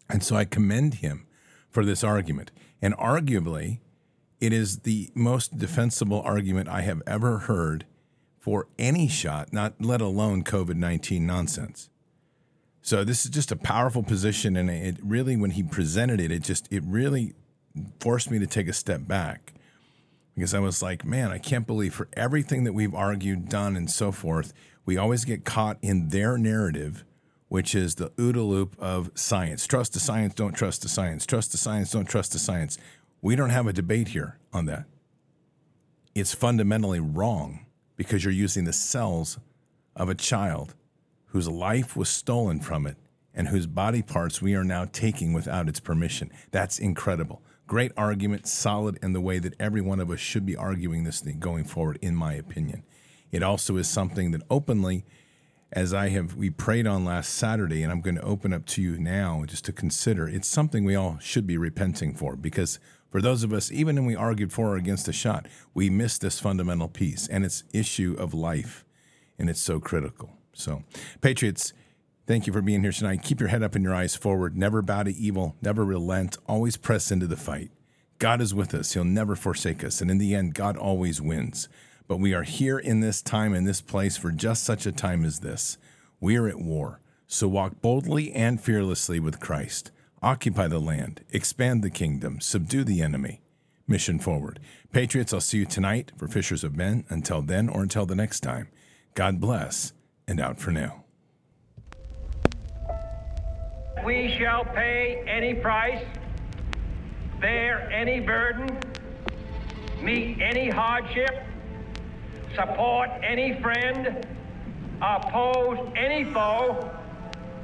And so I commend him for this argument. And arguably, it is the most defensible argument I have ever heard for any shot, not let alone COVID 19 nonsense. So this is just a powerful position, and it really, when he presented it, it just it really forced me to take a step back because I was like, man, I can't believe for everything that we've argued, done, and so forth, we always get caught in their narrative, which is the OODA loop of science. Trust the science, don't trust the science. Trust the science, don't trust the science. We don't have a debate here on that. It's fundamentally wrong because you're using the cells of a child whose life was stolen from it and whose body parts we are now taking without its permission. That's incredible. Great argument, solid in the way that every one of us should be arguing this thing going forward, in my opinion. It also is something that openly, as I have we prayed on last Saturday, and I'm going to open up to you now just to consider, it's something we all should be repenting for because for those of us, even when we argued for or against a shot, we missed this fundamental piece, and it's issue of life, and it's so critical. So, Patriots, thank you for being here tonight. Keep your head up and your eyes forward. Never bow to evil. Never relent. Always press into the fight. God is with us. He'll never forsake us. And in the end, God always wins. But we are here in this time, in this place, for just such a time as this. We are at war. So walk boldly and fearlessly with Christ. Occupy the land, expand the kingdom, subdue the enemy. Mission forward. Patriots, I'll see you tonight for Fishers of Men. Until then or until the next time, God bless and out for now. We shall pay any price, bear any burden, meet any hardship, support any friend, oppose any foe